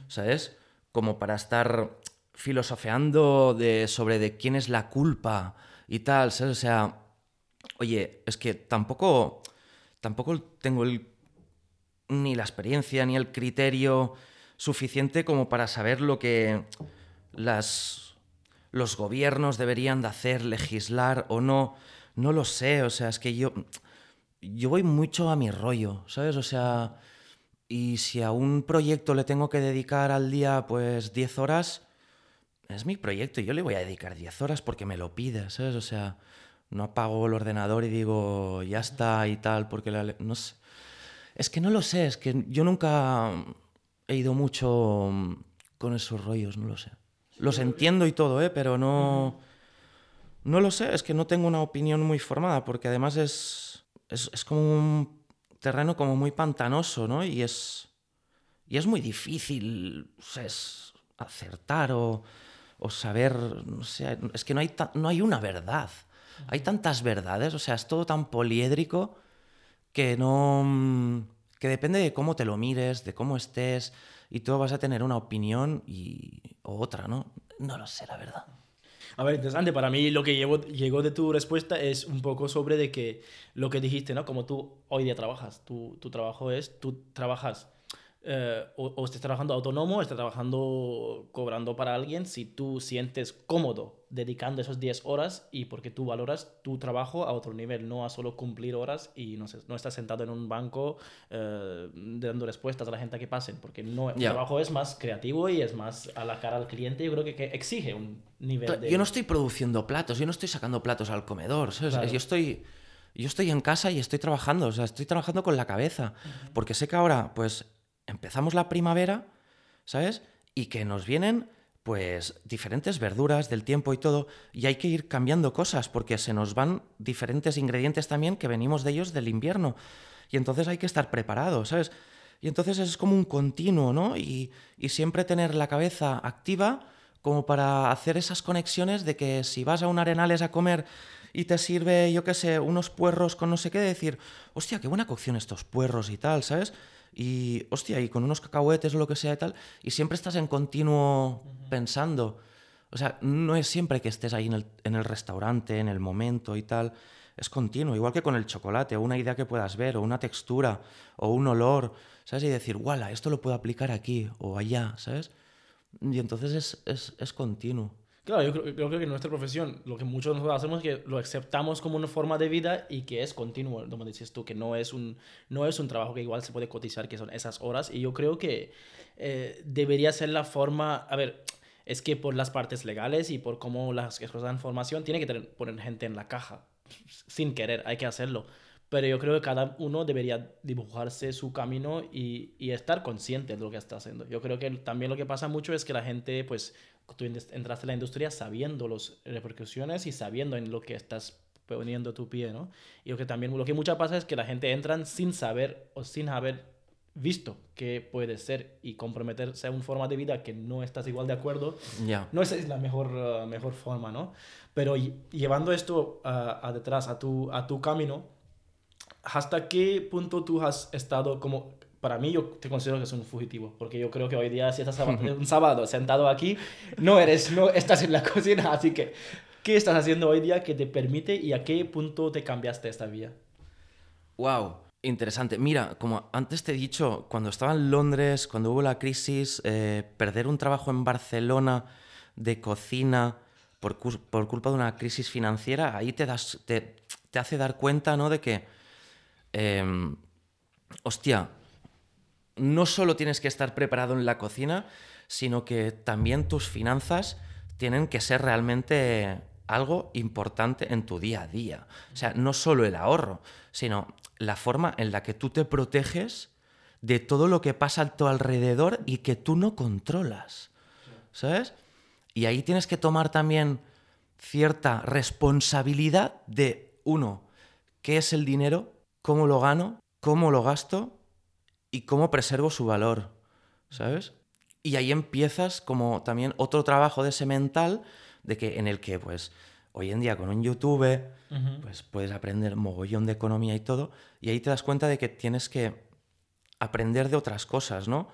¿sabes? Como para estar filosofeando de, sobre de quién es la culpa y tal, ¿sabes? O sea, oye, es que tampoco, tampoco tengo ni la experiencia ni el criterio suficiente como para saber lo que las, los gobiernos deberían de hacer, legislar o no. No lo sé, o sea, es que yo, yo voy mucho a mi rollo, ¿sabes? O sea, y si a un proyecto le tengo que dedicar al día pues 10 horas, es mi proyecto y yo le voy a dedicar 10 horas porque me lo pide, ¿sabes? O sea, no apago el ordenador y digo, ya está y tal, porque la... no sé. Es que no lo sé, es que yo nunca he ido mucho con esos rollos, no lo sé. Los entiendo y todo, ¿eh? Pero no... No lo sé, es que no tengo una opinión muy formada, porque además es, es, como un terreno como muy pantanoso, ¿no? Y es, y es muy difícil acertar o, o, saber, no sé, es que no hay, no hay una verdad. Hay tantas verdades, o sea, es todo tan poliédrico que no... que depende de cómo te lo mires, de cómo estés, y tú vas a tener una opinión y, o otra, ¿no? No lo sé, la verdad. A ver, interesante. Para mí lo que llegó de tu respuesta es un poco sobre de que lo que dijiste, ¿no? Como tú hoy día trabajas. Tu, tu trabajo es, tú trabajas eh, o, o, estés trabajando autónomo, estés trabajando cobrando para alguien, si tú sientes cómodo dedicando esas 10 horas y porque tú valoras tu trabajo a otro nivel, no a solo cumplir horas y no, sé, no estás sentado en un banco eh, dando respuestas a la gente que pasen, porque no, el trabajo es más creativo y es más a la cara al cliente, yo creo que, que exige un nivel de... Yo no estoy produciendo platos, yo no estoy sacando platos al comedor, yo estoy... Yo estoy en casa y estoy trabajando, o sea, estoy trabajando con la cabeza, porque sé que ahora, pues, empezamos la primavera, ¿sabes? Y que nos vienen pues diferentes verduras del tiempo y todo, y hay que ir cambiando cosas porque se nos van diferentes ingredientes también que venimos de ellos del invierno. Y entonces hay que estar preparados, ¿sabes? Y entonces es como un continuo, ¿no? Y, y siempre tener la cabeza activa como para hacer esas conexiones de que si vas a un arenales a comer y te sirve, yo qué sé, unos puerros con no sé qué, decir, hostia, qué buena cocción estos puerros y tal, ¿sabes? Y, hostia, y con unos cacahuetes o lo que sea y tal, y siempre estás en continuo pensando. O sea, no es siempre que estés ahí en el, en el, restaurante, en el momento y tal. Es continuo, igual que con el chocolate, o una idea que puedas ver, o una textura, o un olor, ¿sabes? Y decir, guala, esto lo puedo aplicar aquí o allá, ¿sabes? Y entonces es, es, es continuo. Claro, yo creo, que en nuestra profesión lo que muchos de nosotros hacemos es que lo aceptamos como una forma de vida y que es continuo, como dices tú, que no es un, no es un trabajo que igual se puede cotizar, que son esas horas. Y yo creo que eh, debería ser la forma, a ver, es que por las partes legales y por cómo las cosas dan formación, tiene que tener, poner gente en la caja, sin querer, hay que hacerlo. Pero yo creo que cada uno debería dibujarse su camino y, y, estar consciente de lo que está haciendo. Yo creo que también lo que pasa mucho es que la gente, pues, tú entraste en la industria sabiendo las repercusiones y sabiendo en lo que estás poniendo tu pie, ¿no? Y lo que también, lo que muchas pasa es que la gente entra sin saber o sin haber visto qué puede ser y comprometerse a una forma de vida que no estás igual de acuerdo, ya no es la mejor, uh, mejor forma, ¿no? Pero llevando esto uh, a detrás, a tu, a tu camino, ¿hasta qué punto tú has estado como para mí yo te considero que es un fugitivo, porque yo creo que hoy día si estás un sábado sentado aquí, no eres, no estás en la cocina, así que ¿qué estás haciendo hoy día que te permite y a qué punto te cambiaste esta vía? Wow, interesante. Mira, como antes te he dicho, cuando estaba en Londres, cuando hubo la crisis, eh, perder un trabajo en Barcelona de cocina por, por, culpa de una crisis financiera, ahí te, das, te, te hace dar cuenta, ¿no? De que, eh, hostia, no solo tienes que estar preparado en la cocina, sino que también tus finanzas tienen que ser realmente algo importante en tu día a día. O sea, no solo el ahorro, sino la forma en la que tú te proteges de todo lo que pasa a tu alrededor y que tú no controlas. ¿Sabes? Y ahí tienes que tomar también cierta responsabilidad de, uno, qué es el dinero, cómo lo gano, cómo lo gasto y cómo preservo su valor, ¿sabes? Y ahí empiezas como también otro trabajo de ese mental, de que, en el que pues hoy en día con un YouTube pues puedes aprender mogollón de economía y todo, y ahí te das cuenta de que tienes que aprender de otras cosas, ¿no?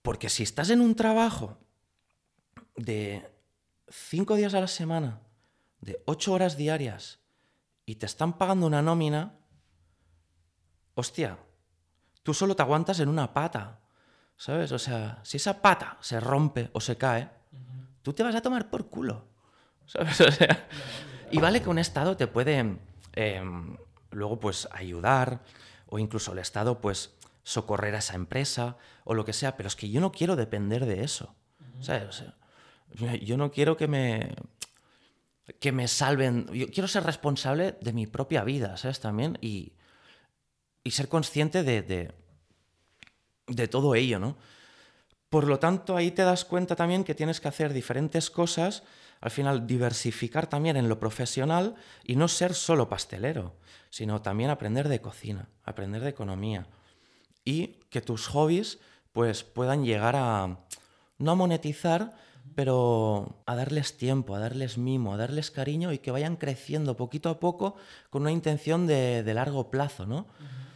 Porque si estás en un trabajo de cinco días a la semana, de ocho horas diarias, y te están pagando una nómina, hostia, tú solo te aguantas en una pata, ¿sabes? O sea, si esa pata se rompe o se cae, tú te vas a tomar por culo, ¿sabes? O sea, y vale que un Estado te puede em, luego pues ayudar, o incluso el Estado pues socorrer a esa empresa, o lo que sea, pero es que yo no quiero depender de eso, ¿sabes? O sea, yo no quiero que me que me salven. Yo quiero ser responsable de mi propia vida, ¿sabes? También. Y, y ser consciente de, de, todo ello, ¿no? Por lo tanto, ahí te das cuenta también que tienes que hacer diferentes cosas, al final diversificar también en lo profesional y no ser solo pastelero, sino también aprender de cocina, aprender de economía y que tus hobbies pues puedan llegar a no monetizar, pero a darles tiempo, a darles mimo, a darles cariño y que vayan creciendo poquito a poco con una intención de, largo plazo, ¿no?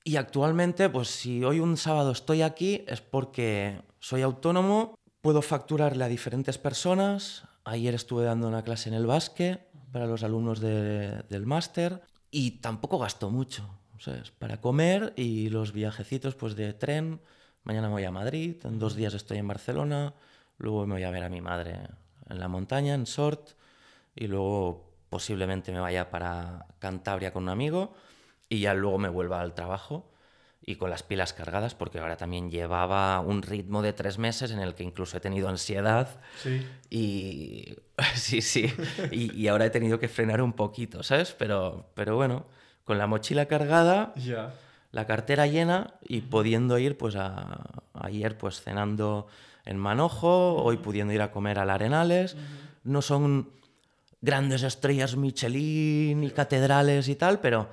Y actualmente, pues si hoy un sábado estoy aquí es porque soy autónomo, puedo facturarle a diferentes personas. Ayer estuve dando una clase en el básquet para los alumnos del máster y tampoco gasto mucho, ¿sabes? Para comer y los viajecitos pues de tren. Mañana voy a Madrid, en dos días estoy en Barcelona, luego me voy a ver a mi madre en la montaña, en Sort, y luego posiblemente me vaya para Cantabria con un amigo y ya luego me vuelva al trabajo y con las pilas cargadas, porque ahora también llevaba un ritmo de tres meses en el que incluso he tenido ansiedad. Sí. Y sí, sí. Y, y, ahora he tenido que frenar un poquito, ¿sabes? Pero, pero bueno, con la mochila cargada, ya la cartera llena y pudiendo ir, pues a, ayer pues cenando en Manojo, hoy pudiendo ir a comer al Arenales. No son grandes estrellas Michelin y catedrales y tal, pero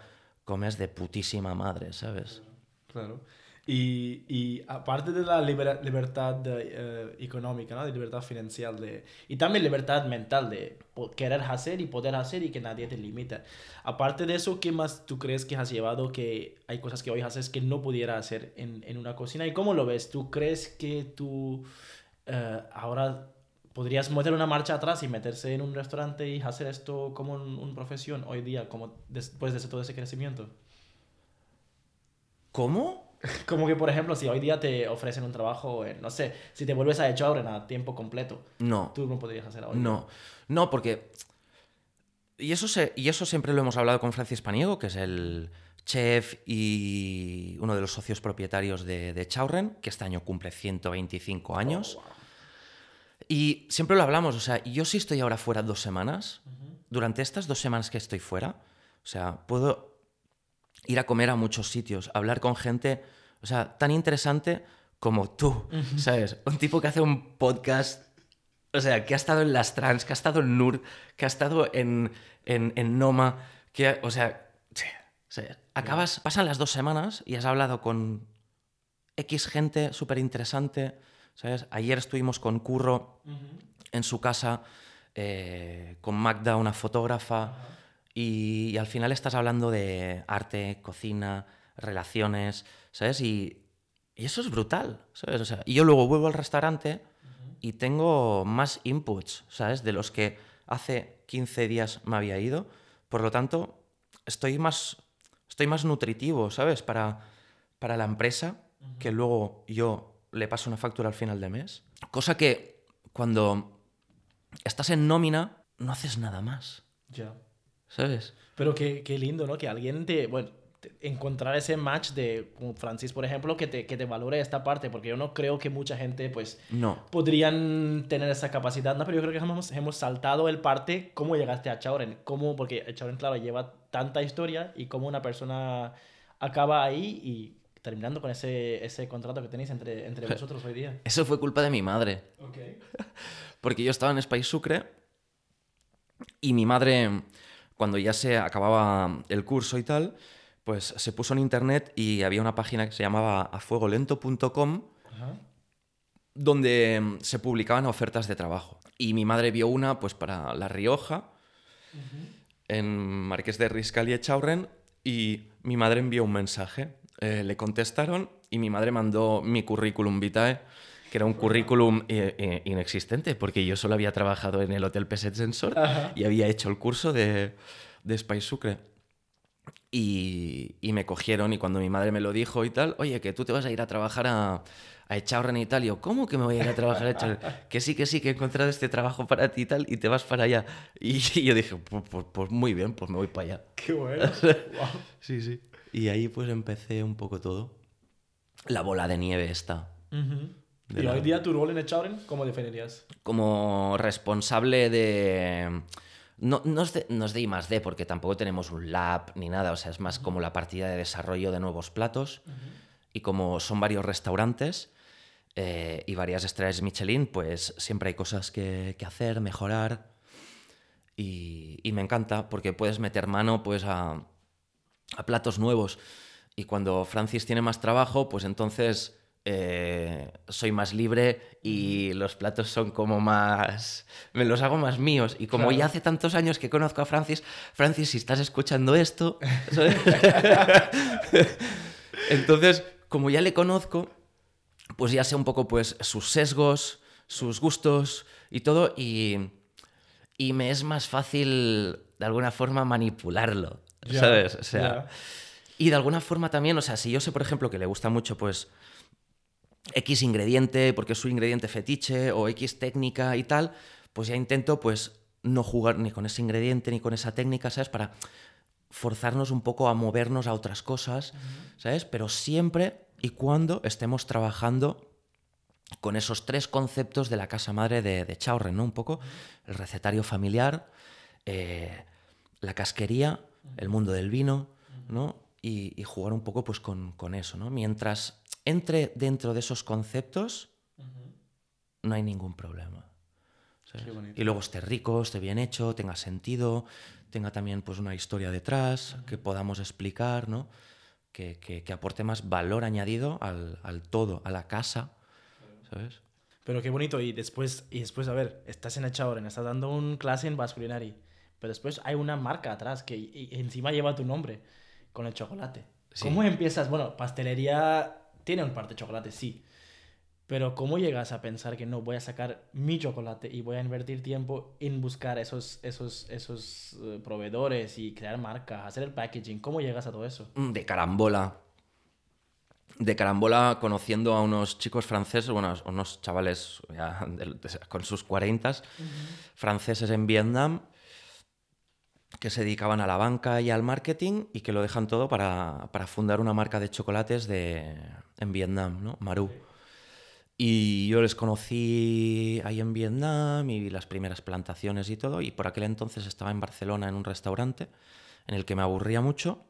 comes de putísima madre, ¿sabes? Claro. Y, aparte de la libertad eh, económica, ¿no? de libertad financiera, de, y también libertad mental de querer hacer y poder hacer y que nadie te limita. Aparte de eso, ¿qué más tú crees que has llevado que hay cosas que hoy haces que no pudiera hacer en, en una cocina? ¿Y cómo lo ves? ¿Tú crees que tú eh, ahora podrías meter una marcha atrás y meterse en un restaurante y hacer esto como una profesión hoy día, como después de todo ese crecimiento? ¿Cómo? Como que, por ejemplo, si hoy día te ofrecen un trabajo, no sé, si te vuelves a echar a tiempo completo, no. tú no podrías hacer ahora. No, no, porque. Y eso, se... y eso siempre lo hemos hablado con Francis Paniego, que es el chef y uno de los socios propietarios de, de Chaurren, que este año cumple 125 años. Y siempre lo hablamos, o sea, yo sí estoy ahora fuera dos semanas, durante estas dos semanas que estoy fuera, o sea, puedo ir a comer a muchos sitios, hablar con gente, o sea, tan interesante como tú, ¿sabes? Un tipo que hace un podcast, o sea, que ha estado en las trans, que ha estado en NUR, que ha estado en, en, Noma, que, o sea, acabas, pasan las dos semanas y has hablado con X gente súper interesante, ¿sabes? Ayer estuvimos con Curro en su casa, eh, con Magda, una fotógrafa. Y, al final estás hablando de arte, cocina, relaciones, ¿sabes? Y, eso es brutal, ¿sabes? O sea, y yo luego vuelvo al restaurante y tengo más inputs, ¿sabes? De los que hace 15 días me había ido. Por lo tanto, estoy más, estoy más nutritivo, ¿sabes? Para, para la empresa, que luego yo le paso una factura al final de mes. Cosa que cuando estás en nómina, no haces nada más. Ya. ¿sabes? Pero qué, qué lindo, ¿no? Que alguien te, bueno, encontrar ese match de, como Francis, por ejemplo, que te, que te valore esta parte, porque yo no creo que mucha gente, pues, no. podrían tener esa capacidad, ¿no? Pero yo creo que hemos, hemos saltado el parte, cómo llegaste a Chauren, cómo, porque Chauren, claro, lleva tanta historia y cómo una persona acaba ahí y terminando con ese, ese contrato que tenéis entre, entre vosotros hoy día. Eso fue culpa de mi madre. Ok. porque yo estaba en Spice Sucre y mi madre cuando ya se acababa el curso y tal, pues se puso en internet y había una página que se llamaba afuegolento.com donde mm, se publicaban ofertas de trabajo. Y mi madre vio una pues para La Rioja, en Marqués de Riscal y Echaurren, y mi madre envió un mensaje. Eh, le contestaron y mi madre mandó mi currículum vitae, que era un currículum eh, eh, inexistente, porque yo solo había trabajado en el Hotel Peset Sensor y había hecho el curso de, de Spice Sucre. Y, y me cogieron y cuando mi madre me lo dijo y tal, oye, que tú te vas a ir a trabajar a, a Echaurren y tal. Y yo, ¿cómo que me voy a ir a trabajar a Echaurren? que sí, que sí, que he encontrado este trabajo para ti y tal, y te vas para allá. Y, yo dije, pues, pues, pues, muy bien, pues me voy para allá. Qué bueno. Sí, sí. Y ahí pues empecé un poco todo. La bola de nieve esta. ¿Y la... hoy día tu rol en Echaurren, cómo definirías? Como responsable de... No, no, es de, no es de I más D, porque tampoco tenemos un lab ni nada, o sea, es más como la partida de desarrollo de nuevos platos. Y como son varios restaurantes, eh, y varias estrellas Michelin, pues siempre hay cosas que, que hacer, mejorar. Y, y, me encanta porque puedes meter mano pues, a, a, platos nuevos. Y cuando Francis tiene más trabajo, pues entonces eh, soy más libre y los platos son como más... me los hago más míos. Y como claro. ya hace tantos años que conozco a Francis, Francis, si estás escuchando esto... entonces, como ya le conozco, pues ya sé un poco pues sus sesgos, sus gustos y todo, y, y me es más fácil de alguna forma manipularlo, yeah, ¿sabes? O sea, yeah. y de alguna forma también, o sea, si yo sé, por ejemplo, que le gusta mucho pues X ingrediente, porque es su ingrediente fetiche, o X técnica y tal, pues ya intento pues no jugar ni con ese ingrediente ni con esa técnica, ¿sabes? Para forzarnos un poco a movernos a otras cosas, uh -huh. ¿sabes? Pero siempre y cuando estemos trabajando con esos tres conceptos de la casa madre de, de Chaurren, ¿no? Un poco el recetario familiar, eh, la casquería, el mundo del vino, ¿no? Y, y jugar un poco pues con, con, eso, ¿no? Mientras entre dentro de esos conceptos, no hay ningún problema. Y luego esté rico, esté bien hecho, tenga sentido, tenga también pues una historia detrás, que podamos explicar, ¿no? Que, que, que aporte más valor añadido al, al, todo, a la casa, ¿sabes? Pero qué bonito, y después, y después a ver, estás en Echaurren, estás dando un clase en Basque Culinary, pero después hay una marca atrás que y, y encima lleva tu nombre, con el chocolate. Sí. ¿Cómo empiezas? Bueno, pastelería tiene un parte de chocolate, sí, pero ¿cómo llegas a pensar que no voy a sacar mi chocolate y voy a invertir tiempo en buscar esos, esos, esos uh, proveedores y crear marcas, hacer el packaging? ¿Cómo llegas a todo eso? Mm, de carambola. De carambola conociendo a unos chicos franceses, bueno, unos chavales ya de, de, con sus 40 uh -huh. franceses en Vietnam que se dedicaban a la banca y al marketing y que lo dejan todo para, para fundar una marca de chocolates de, en Vietnam, ¿no? Maru. Okay. Y yo les conocí ahí en Vietnam y vi las primeras plantaciones y todo. Y por aquel entonces estaba en Barcelona en un restaurante en el que me aburría mucho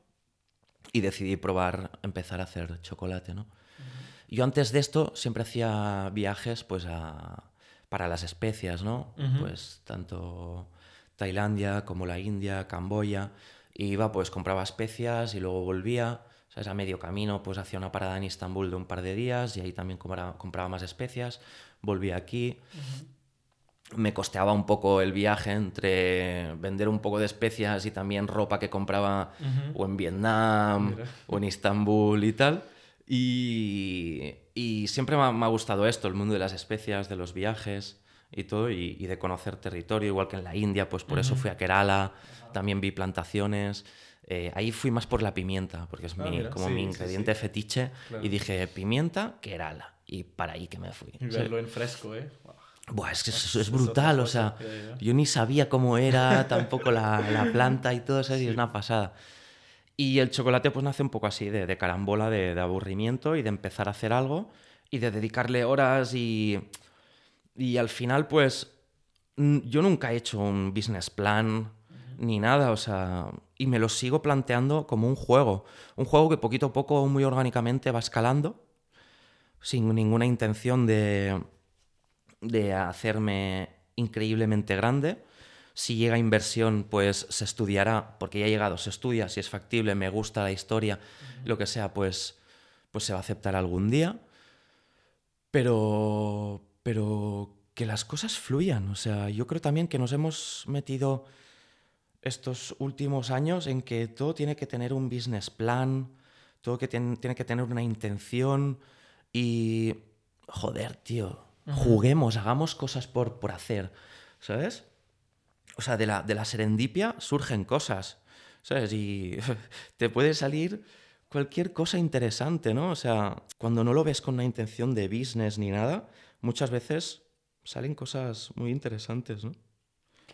y decidí probar, empezar a hacer chocolate, ¿no? Uh -huh. Yo antes de esto siempre hacía viajes pues a, para las especias, ¿no? Uh -huh. Pues tanto Tailandia como la India, Camboya. Y iba, pues compraba especias y luego volvía ¿sabes? A medio camino, pues hacía una parada en Istambul de un par de días y ahí también compraba, compraba más especias. Volví aquí. Uh -huh. Me costeaba un poco el viaje entre vender un poco de especias y también ropa que compraba uh -huh. o en Vietnam Mira. o en Istambul y tal. Y, y siempre me ha, me ha, gustado esto, el mundo de las especias, de los viajes y todo, y, y de conocer territorio, igual que en la India, pues por uh -huh. eso fui a Kerala, también vi plantaciones. Eh, ahí fui más por la pimienta, porque es ah, mi, mira, como sí, mi ingrediente sí, sí. fetiche. Claro. Y dije, pimienta, Kerala. Y para ahí que me fui. Y verlo en fresco, ¿eh? Buah, es que eso es brutal, o sea, yo ni sabía cómo era tampoco la, la planta y todo eso, y es una pasada. Y el chocolate pues nace un poco así, de, de carambola, de, de, aburrimiento y de empezar a hacer algo y de dedicarle horas y, y al final pues yo nunca he hecho un business plan ni nada, o sea, y me lo sigo planteando como un juego, un juego que poquito a poco, muy orgánicamente va escalando, sin ninguna intención de, de hacerme increíblemente grande. Si llega inversión, pues se estudiará, porque ya ha llegado, se estudia, si es factible, me gusta la historia, uh -huh. lo que sea, pues, pues se va a aceptar algún día. Pero, pero que las cosas fluyan. O sea, yo creo también que nos hemos metido estos últimos años en que todo tiene que tener un business plan, todo que tiene, tiene que tener una intención y... Joder, tío, juguemos, hagamos cosas por, por hacer, ¿sabes? O sea, de la, de la serendipia surgen cosas, ¿sabes? Y te puede salir cualquier cosa interesante, ¿no? O sea, cuando no lo ves con una intención de business ni nada, muchas veces salen cosas muy interesantes, ¿no?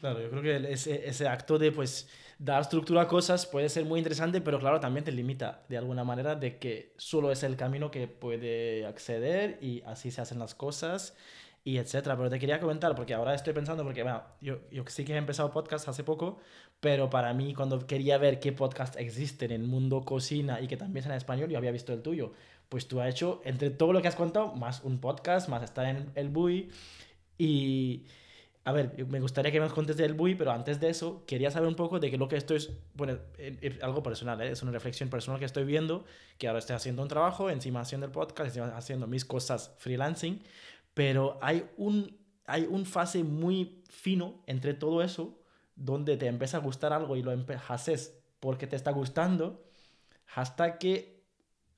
Claro, yo creo que ese, ese, acto de pues dar estructura a cosas puede ser muy interesante, pero claro, también te limita de alguna manera de que solo es el camino que puede acceder y así se hacen las cosas y etcétera. Pero te quería comentar, porque ahora estoy pensando, porque bueno, yo, yo sí que he empezado podcast hace poco, pero para mí cuando quería ver qué podcast existen en el mundo cocina y que también sean en español, yo había visto el tuyo. Pues tú has hecho, entre todo lo que has contado, más un podcast, más estar en el BUI y a ver, me gustaría que me contes del BUI, pero antes de eso, quería saber un poco de que lo que estoy, bueno, algo personal, ¿eh? es una reflexión personal que estoy viendo, que ahora estoy haciendo un trabajo, encima haciendo el podcast, encima haciendo mis cosas freelancing, pero hay un, hay un fase muy fino entre todo eso, donde te empieza a gustar algo y lo haces porque te está gustando, hasta que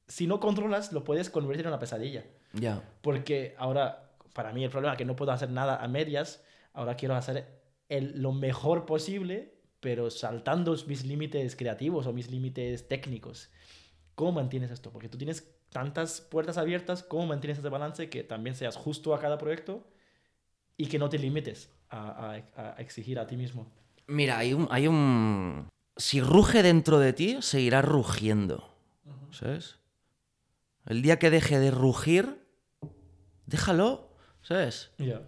si no controlas, lo puedes convertir en una pesadilla. Ya. Porque ahora, para mí el problema es que no puedo hacer nada a medias, ahora quiero hacer el, lo mejor posible, pero saltando mis límites creativos o mis límites técnicos. ¿Cómo mantienes esto? Porque tú tienes tantas puertas abiertas, ¿cómo mantienes ese balance que también seas justo a cada proyecto y que no te limites a, a, exigir a ti mismo? Mira, hay un, hay un... Si ruge dentro de ti, seguirá rugiendo. ¿Sabes? El día que deje de rugir, déjalo. ¿Sabes? Ya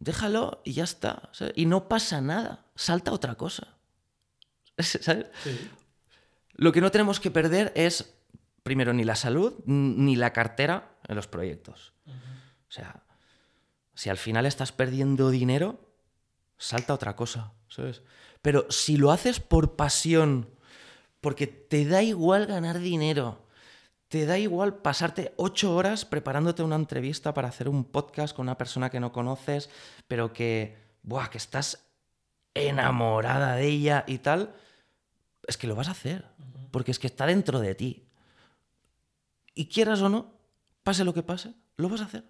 déjalo y ya está. Y no pasa nada. Salta otra cosa. ¿Sabes? Lo que no tenemos que perder es, primero, ni la salud ni la cartera en los proyectos. O sea, si al final estás perdiendo dinero, salta otra cosa. ¿sabes? Pero si lo haces por pasión, porque te da igual ganar dinero, te da igual pasarte ocho horas preparándote una entrevista para hacer un podcast con una persona que no conoces, pero que, buah, que estás enamorada de ella y tal, es que lo vas a hacer, porque es que está dentro de ti. Y quieras o no, pase lo que pase, lo vas a hacer.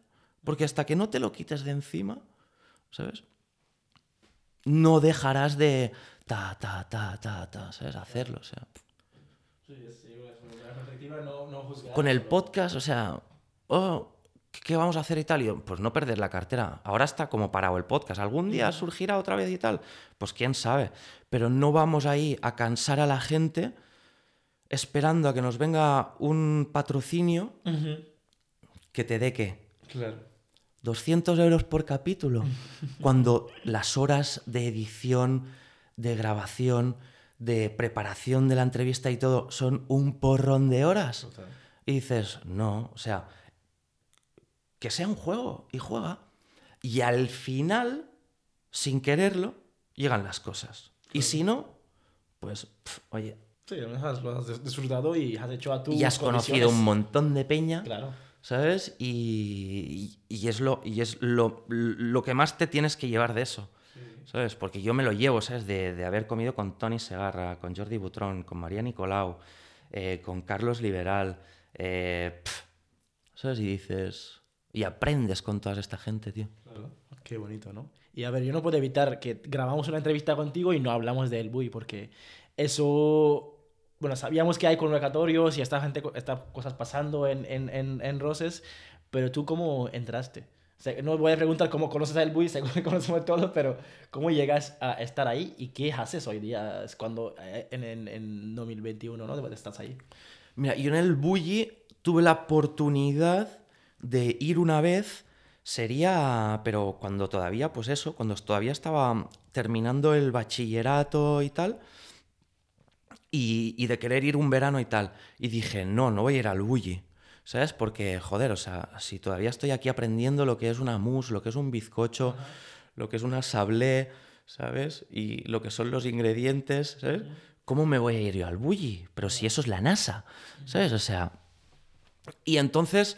Porque hasta que no te lo quites de encima, ¿sabes? No dejarás de ta, ta, ta, ta, ta, ¿sabes? Hacerlo, o sea. Sí, sí, no, Con el podcast, o sea, oh, ¿qué vamos a hacer y tal? Y pues no perder la cartera. Ahora está como parado el podcast. ¿Algún día surgirá otra vez y tal? Pues quién sabe. Pero no vamos ahí a cansar a la gente esperando a que nos venga un patrocinio que te dé qué. Claro. 200 euros por capítulo, cuando las horas de edición, de grabación, de preparación de la entrevista y todo son un porrón de horas. Y dices, no, o sea, que sea un juego y juega. Y al final, sin quererlo, llegan las cosas. Y si no, pues, oye. Sí, lo has, disfrutado y has hecho a tu. Y has conocido un montón de peña. Claro. ¿Sabes? Y, y, es, lo, y es lo, lo que más te tienes que llevar de eso. ¿Sabes? Porque yo me lo llevo, ¿sabes? De, haber comido con Tony Segarra, con Jordi Butrón, con María Nicolau, eh, con Carlos Liberal, eh, ¿sabes? Y dices... Y aprendes con toda esta gente, tío. Claro. Qué bonito, ¿no? Y a ver, yo no puedo evitar que grabamos una entrevista contigo y no hablamos del BUI, porque eso bueno, sabíamos que hay convocatorios y esta gente, estas cosas pasando en, en, en, en Roses, pero tú cómo entraste? No voy a preguntar cómo conoces a El seguro que conocemos todos, pero ¿cómo llegas a estar ahí y qué haces hoy día cuando eh, en, en, en 2021 ¿no? estás ahí? Mira, yo en el Bulli tuve la oportunidad de ir una vez, sería, pero cuando todavía, pues eso, cuando todavía estaba terminando el bachillerato y tal, y, y de querer ir un verano y tal, y dije, no, no voy a ir al Bulli ¿Sabes? Porque, joder, o sea, si todavía estoy aquí aprendiendo lo que es una mousse, lo que es un bizcocho, lo que es una sablé, ¿sabes? Y lo que son los ingredientes, ¿sabes? ¿Cómo me voy a ir yo al bulli? Pero si eso es la NASA, ¿sabes? O sea... Y entonces,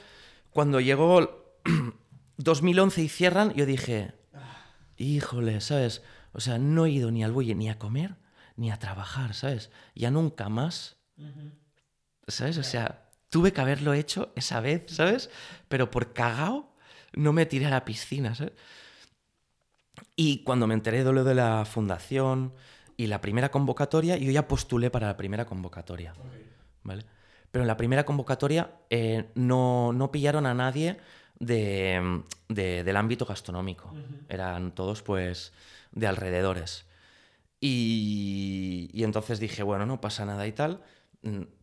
cuando llegó 2011 y cierran, yo dije, híjole, ¿sabes? O sea, no he ido ni al bulle ni a comer ni a trabajar, ¿sabes? Ya nunca más, ¿sabes? O sea, tuve que haberlo hecho esa vez, ¿sabes? Pero por cagao no me tiré a la piscina, ¿sabes? Y cuando me enteré de lo de la fundación y la primera convocatoria, yo ya postulé para la primera convocatoria, ¿vale? Pero en la primera convocatoria eh, no, no pillaron a nadie de, de- del ámbito gastronómico. Eran todos, pues, de alrededores. Y, y entonces dije, bueno, no pasa nada y tal.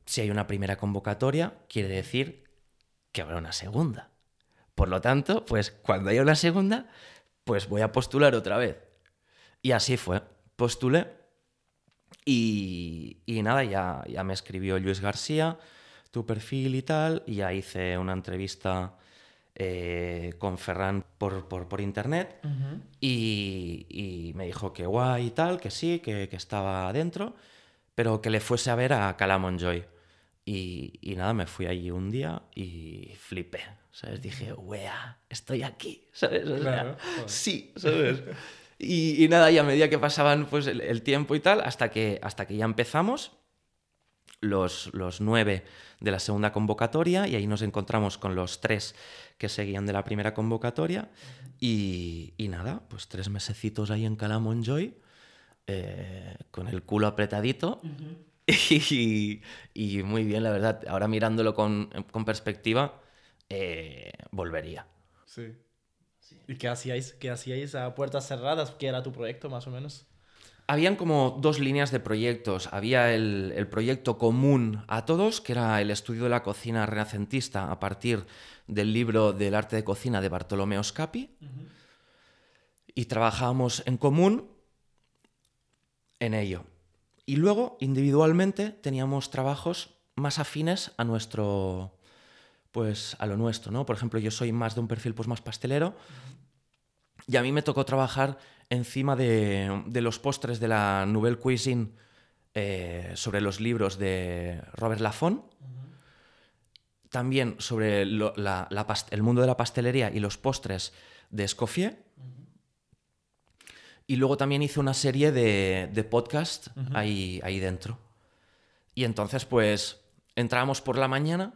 Si hay una primera convocatoria, quiere decir que habrá una segunda. Por lo tanto, pues cuando haya una segunda, pues voy a postular otra vez. Y así fue. Postulé y, y nada, ya, ya me escribió Luis García, tu perfil y tal, y ya hice una entrevista eh, con Ferran por, por, por internet y, y me dijo que guay y tal, que sí, que, que estaba dentro, pero que le fuese a ver a Calamon Joy. Y, y nada, me fui allí un día y flipé, ¿sabes? Dije, wea, estoy aquí, ¿sabes? O sea, Claro, joder. sí, ¿sabes? Y, y nada, y a medida que pasaban pues, el, el tiempo y tal, hasta que, hasta que ya empezamos, los, los nueve de la segunda convocatoria, y ahí nos encontramos con los tres que seguían de la primera convocatoria, y, y nada, pues tres mesecitos ahí en Calamon Joy, eh, con el culo apretadito. Y, y muy bien, la verdad. Ahora mirándolo con, con perspectiva, eh, volvería. Sí. ¿Y qué hacíais? ¿Qué hacíais a puertas cerradas? ¿Qué era tu proyecto, más o menos? Habían como dos líneas de proyectos. Había el, el proyecto común a todos, que era el estudio de la cocina renacentista a partir del libro del arte de cocina de Bartolomeo Scapi. Y trabajábamos en común en ello. Y luego, individualmente, teníamos trabajos más afines a nuestro, pues, a lo nuestro, ¿no? Por ejemplo, yo soy más de un perfil pues, más pastelero y a mí me tocó trabajar encima de, los postres de la Nouvelle Cuisine eh, sobre los libros de Robert Laffont. También sobre lo- la- la past- el mundo de la pastelería y los postres de Escoffier. Y luego también hice una serie de, de podcast ahí, ahí dentro. Y entonces, pues, entrábamos por la mañana.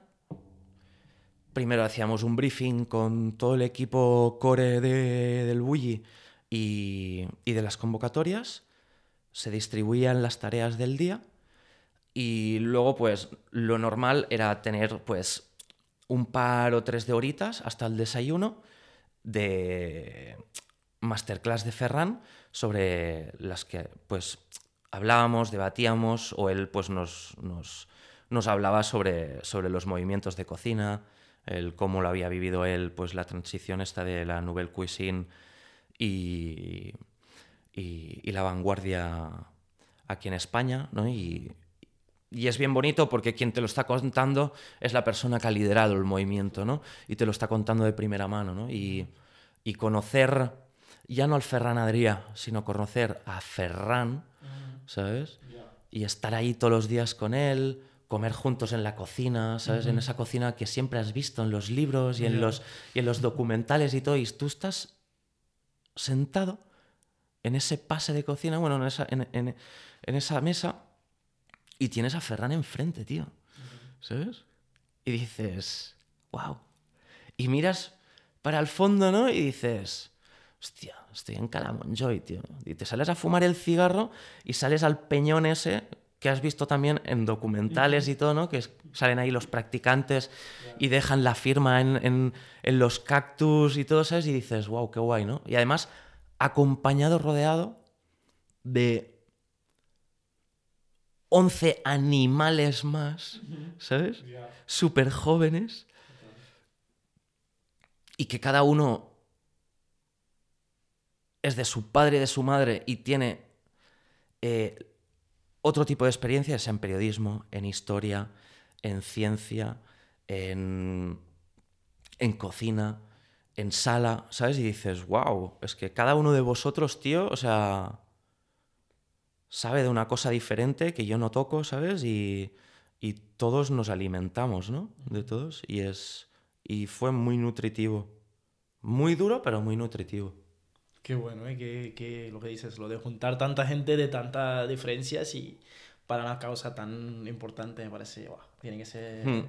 Primero hacíamos un briefing con todo el equipo core de- del Bulli y, y de las convocatorias. Se distribuían las tareas del día. Y luego, pues, lo normal era tener, pues, un par o tres de horitas hasta el desayuno de masterclass de Ferran sobre las que, pues, hablábamos, debatíamos, o él, pues, nos, nos, nos hablaba sobre, sobre los movimientos de cocina, el cómo lo había vivido él, pues, la transición esta de la Nouvelle Cuisine y, y, la vanguardia aquí en España, ¿no? Y, y es bien bonito porque quien te lo está contando es la persona que ha liderado el movimiento, ¿no? Y te lo está contando de primera mano, ¿no? Y, y conocer, ya no al Ferran Adrià, sino conocer a Ferran, ¿sabes? Y estar ahí todos los días con él, comer juntos en la cocina, ¿sabes? En esa cocina que siempre has visto en los libros y en, los, y en los documentales y todo, y tú estás sentado en ese pase de cocina, bueno, en esa, en, en- en esa mesa, y tienes a Ferran enfrente, tío. ¿Sabes? Y dices, wow. Y miras para el fondo, ¿no? Y dices, hostia, estoy en Calamonjoy, tío. Y te sales a fumar el cigarro y sales al peñón ese que has visto también en documentales y todo, ¿no? Que salen ahí los practicantes y dejan la firma en, en- en los cactus y todo, ¿sabes? Y dices, wow, qué guay, ¿no? Y además, acompañado, rodeado de 11 animales más, ¿sabes? Súper jóvenes. Y que cada uno es de su padre y de su madre y tiene eh, otro tipo de experiencias en periodismo, en historia, en ciencia, en, cocina, en sala, ¿sabes? Y dices, wow, es que cada uno de vosotros, tío, o sea, sabe de una cosa diferente que yo no toco, ¿sabes? Y, y todos nos alimentamos, ¿no? De todos. Y es. Y fue muy nutritivo. Muy duro, pero muy nutritivo. Qué bueno, ¿eh? Que, que lo que dices, lo de juntar tanta gente de tantas diferencias y para una causa tan importante me parece, wow, tiene que ser Hmm.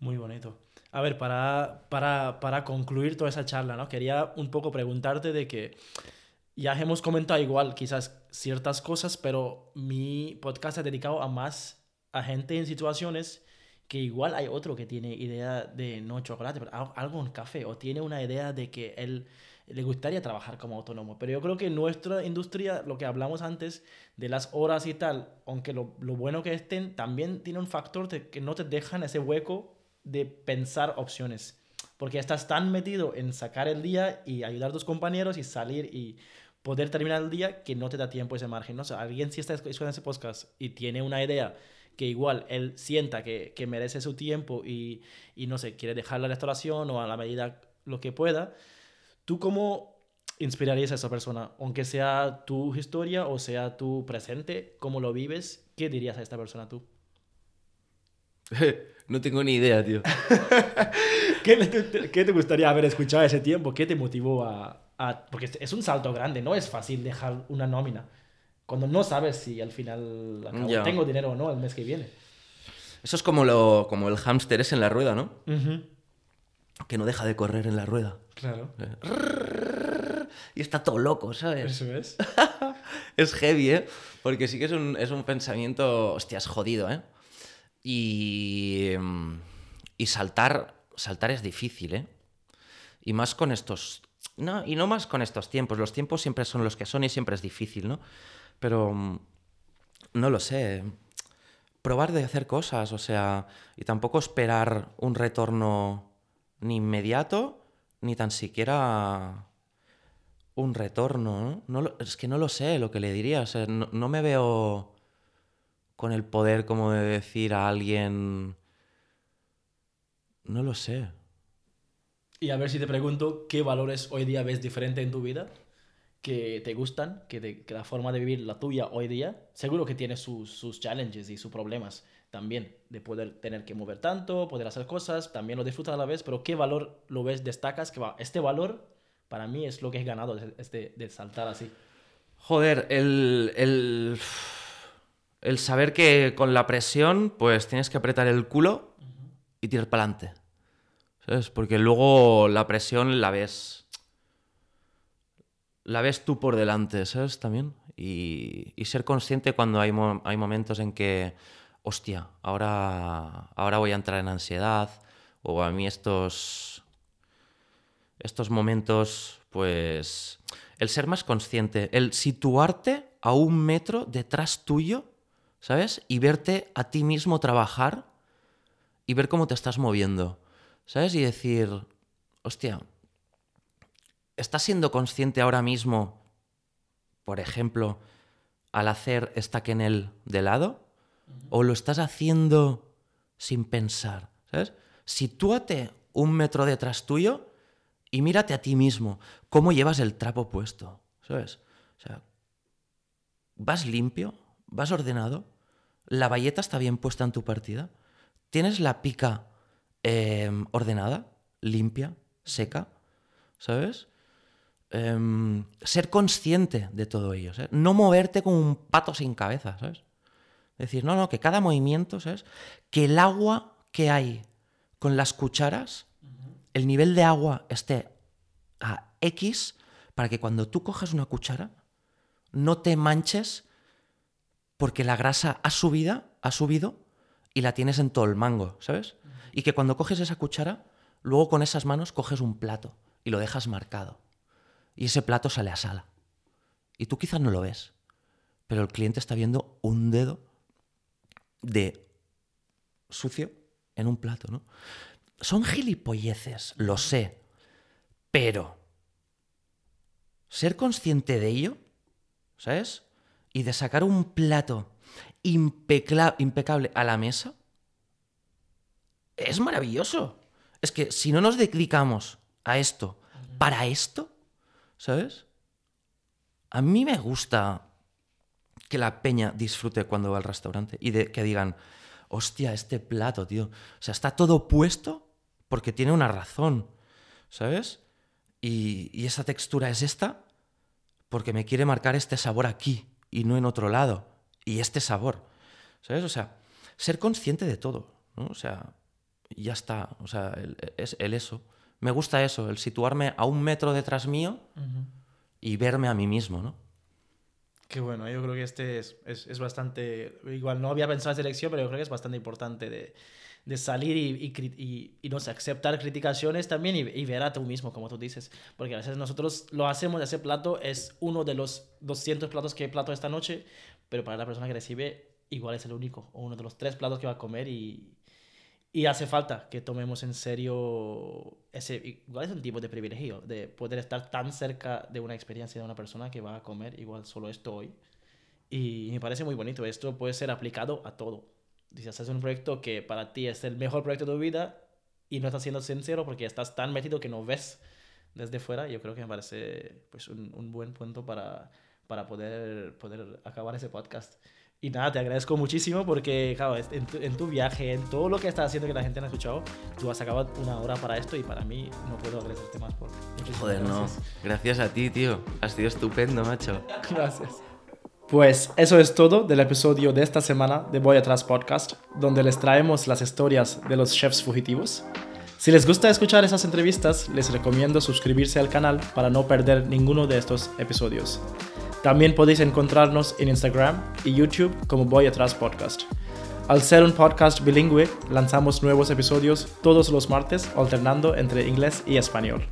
muy bonito. A ver, para, para, para concluir toda esa charla, ¿no? Quería un poco preguntarte de que ya hemos comentado igual quizás ciertas cosas, pero mi podcast es dedicado a más a gente en situaciones que igual hay otro que tiene idea de no chocolate, pero al- algo en café, o tiene una idea de que él le gustaría trabajar como autónomo. Pero yo creo que nuestra industria, lo que hablamos antes de las horas y tal, aunque lo, lo bueno que estén, también tiene un factor de que no te dejan ese hueco de pensar opciones. Porque estás tan metido en sacar el día y ayudar a tus compañeros y salir y poder terminar el día que no te da tiempo ese margen. ¿no? O sea, alguien si está escuchando ese podcast y tiene una idea que igual él sienta que, que merece su tiempo y, y no sé, quiere dejar la restauración o a la medida lo que pueda, ¿tú cómo inspirarías a esa persona? Aunque sea tu historia o sea tu presente, cómo lo vives, ¿qué dirías a esta persona tú? no tengo ni idea, tío. ¿Qué, te gustaría haber escuchado ese tiempo? ¿Qué te motivó a, a- Porque es- un salto grande, no es fácil dejar una nómina. Cuando no sabes si al final acabo- tengo dinero o no el mes que viene. Eso es como, lo, como el hámster es en la rueda, ¿no? Ujú, Que no deja de correr en la rueda. Claro. Y está todo loco, ¿sabes? Eso es. Es heavy, ¿eh? Porque sí que es un, es un pensamiento, hostia, es jodido, ¿eh? Y, y saltar, saltar es difícil, ¿eh? Y más con estos... No, y no más con estos tiempos. Los tiempos siempre son los que son y siempre es difícil, ¿no? Pero no lo sé. Probar de hacer cosas, o sea, y tampoco esperar un retorno ni inmediato, ni tan siquiera un retorno, ¿no? Es que no lo sé lo que le diría. O sea, no, no me veo con el poder como de decir a alguien... No lo sé. Y a ver si te pregunto qué valores hoy día ves diferente en tu vida, que te gustan, que, que la forma de vivir la tuya hoy día, seguro que tiene sus challenges y sus problemas también, de poder tener que mover tanto, poder hacer cosas, también lo disfrutas a la vez, pero qué valor lo ves, destacas, que va, este valor para mí es lo que he ganado de, este- de saltar así. Joder, el, el, el saber que con la presión pues tienes que apretar el culo y tirar para adelante. ¿Sabes? Porque luego la presión la ves... La ves tú por delante, ¿sabes? También. Y, y ser consciente cuando hay, mo- hay momentos en que, hostia, ahora, ahora voy a entrar en ansiedad. O a mí estos, estos momentos, pues, el ser más consciente, el situarte a un metro detrás tuyo, ¿sabes? Y verte a ti mismo trabajar y ver cómo te estás moviendo, ¿sabes? Y decir, hostia, ¿estás siendo consciente ahora mismo, por ejemplo, al hacer esta Kenel de lado? ¿O lo estás haciendo sin pensar? ¿Sabes? Sitúate un metro detrás tuyo y mírate a ti mismo. ¿Cómo llevas el trapo puesto? ¿Sabes? O sea, ¿vas limpio? ¿Vas ordenado? ¿La valleta está bien puesta en tu partida? ¿Tienes la pica eh, ordenada, limpia, seca? ¿Sabes? Em, ser consciente de todo ello, ¿sabes? No moverte como un pato sin cabeza, ¿sabes? Decir, no, no, que cada movimiento, ¿sabes? Que el agua que hay con las cucharas, el nivel de agua esté a X para que cuando tú cojas una cuchara no te manches porque la grasa ha subido, ha subido y la tienes en todo el mango, ¿sabes? Y que cuando coges esa cuchara, luego con esas manos coges un plato y lo dejas marcado. Y ese plato sale a sala. Y tú quizás no lo ves, pero el cliente está viendo un dedo de sucio en un plato, ¿no? Son gilipolleces, lo sé, pero ser consciente de ello, ¿sabes? Y de sacar un plato impecable a la mesa, es maravilloso. Es que si no nos dedicamos a esto, para esto, ¿sabes? A mí me gusta que la peña disfrute cuando va al restaurante y de que digan, hostia, este plato, tío. O sea, está todo puesto porque tiene una razón, ¿sabes? y, y esa textura es esta porque me quiere marcar este sabor aquí y no en otro lado. Y este sabor. ¿Sabes? O sea, ser consciente de todo. ¿no? O sea, ya está. O sea, es el eso. Me gusta eso, el situarme a un metro detrás mío y verme a mí mismo, ¿no? Qué bueno, yo creo que este es, es, es bastante, igual no había pensado en esa elección, pero yo creo que es bastante importante de, de salir y, y, y- no sé, aceptar criticaciones también y, y ver a tú mismo, como tú dices. Porque a veces nosotros lo hacemos, ese plato es uno de los 200 platos que he plato esta noche, pero para la persona que recibe igual es el único, o uno de los tres platos que va a comer y, y hace falta que tomemos en serio ese, igual es un tipo de privilegio, de poder estar tan cerca de una experiencia de una persona que va a comer igual solo esto hoy. Y me parece muy bonito, esto puede ser aplicado a todo. Dices, haces un proyecto que para ti es el mejor proyecto de tu vida y no estás siendo sincero porque estás tan metido que no ves desde fuera. Yo creo que me parece pues, un, un buen punto para, para poder, poder acabar ese podcast. Y nada, te agradezco muchísimo porque, claro, en tu, en tu viaje, en todo lo que estás haciendo que la gente no ha escuchado, tú has sacado una hora para esto y para mí no puedo agradecerte más por muchísimas Joder, no. gracias. Gracias a ti, tío. Has sido estupendo, macho. Gracias. Pues eso es todo del episodio de esta semana de Voy Atrás Podcast, donde les traemos las historias de los chefs fugitivos. Si les gusta escuchar esas entrevistas, les recomiendo suscribirse al canal para no perder ninguno de estos episodios. También podéis encontrarnos en Instagram y YouTube como Voy Atrás Podcast. Al ser un podcast bilingüe, lanzamos nuevos episodios todos los martes, alternando entre inglés y español.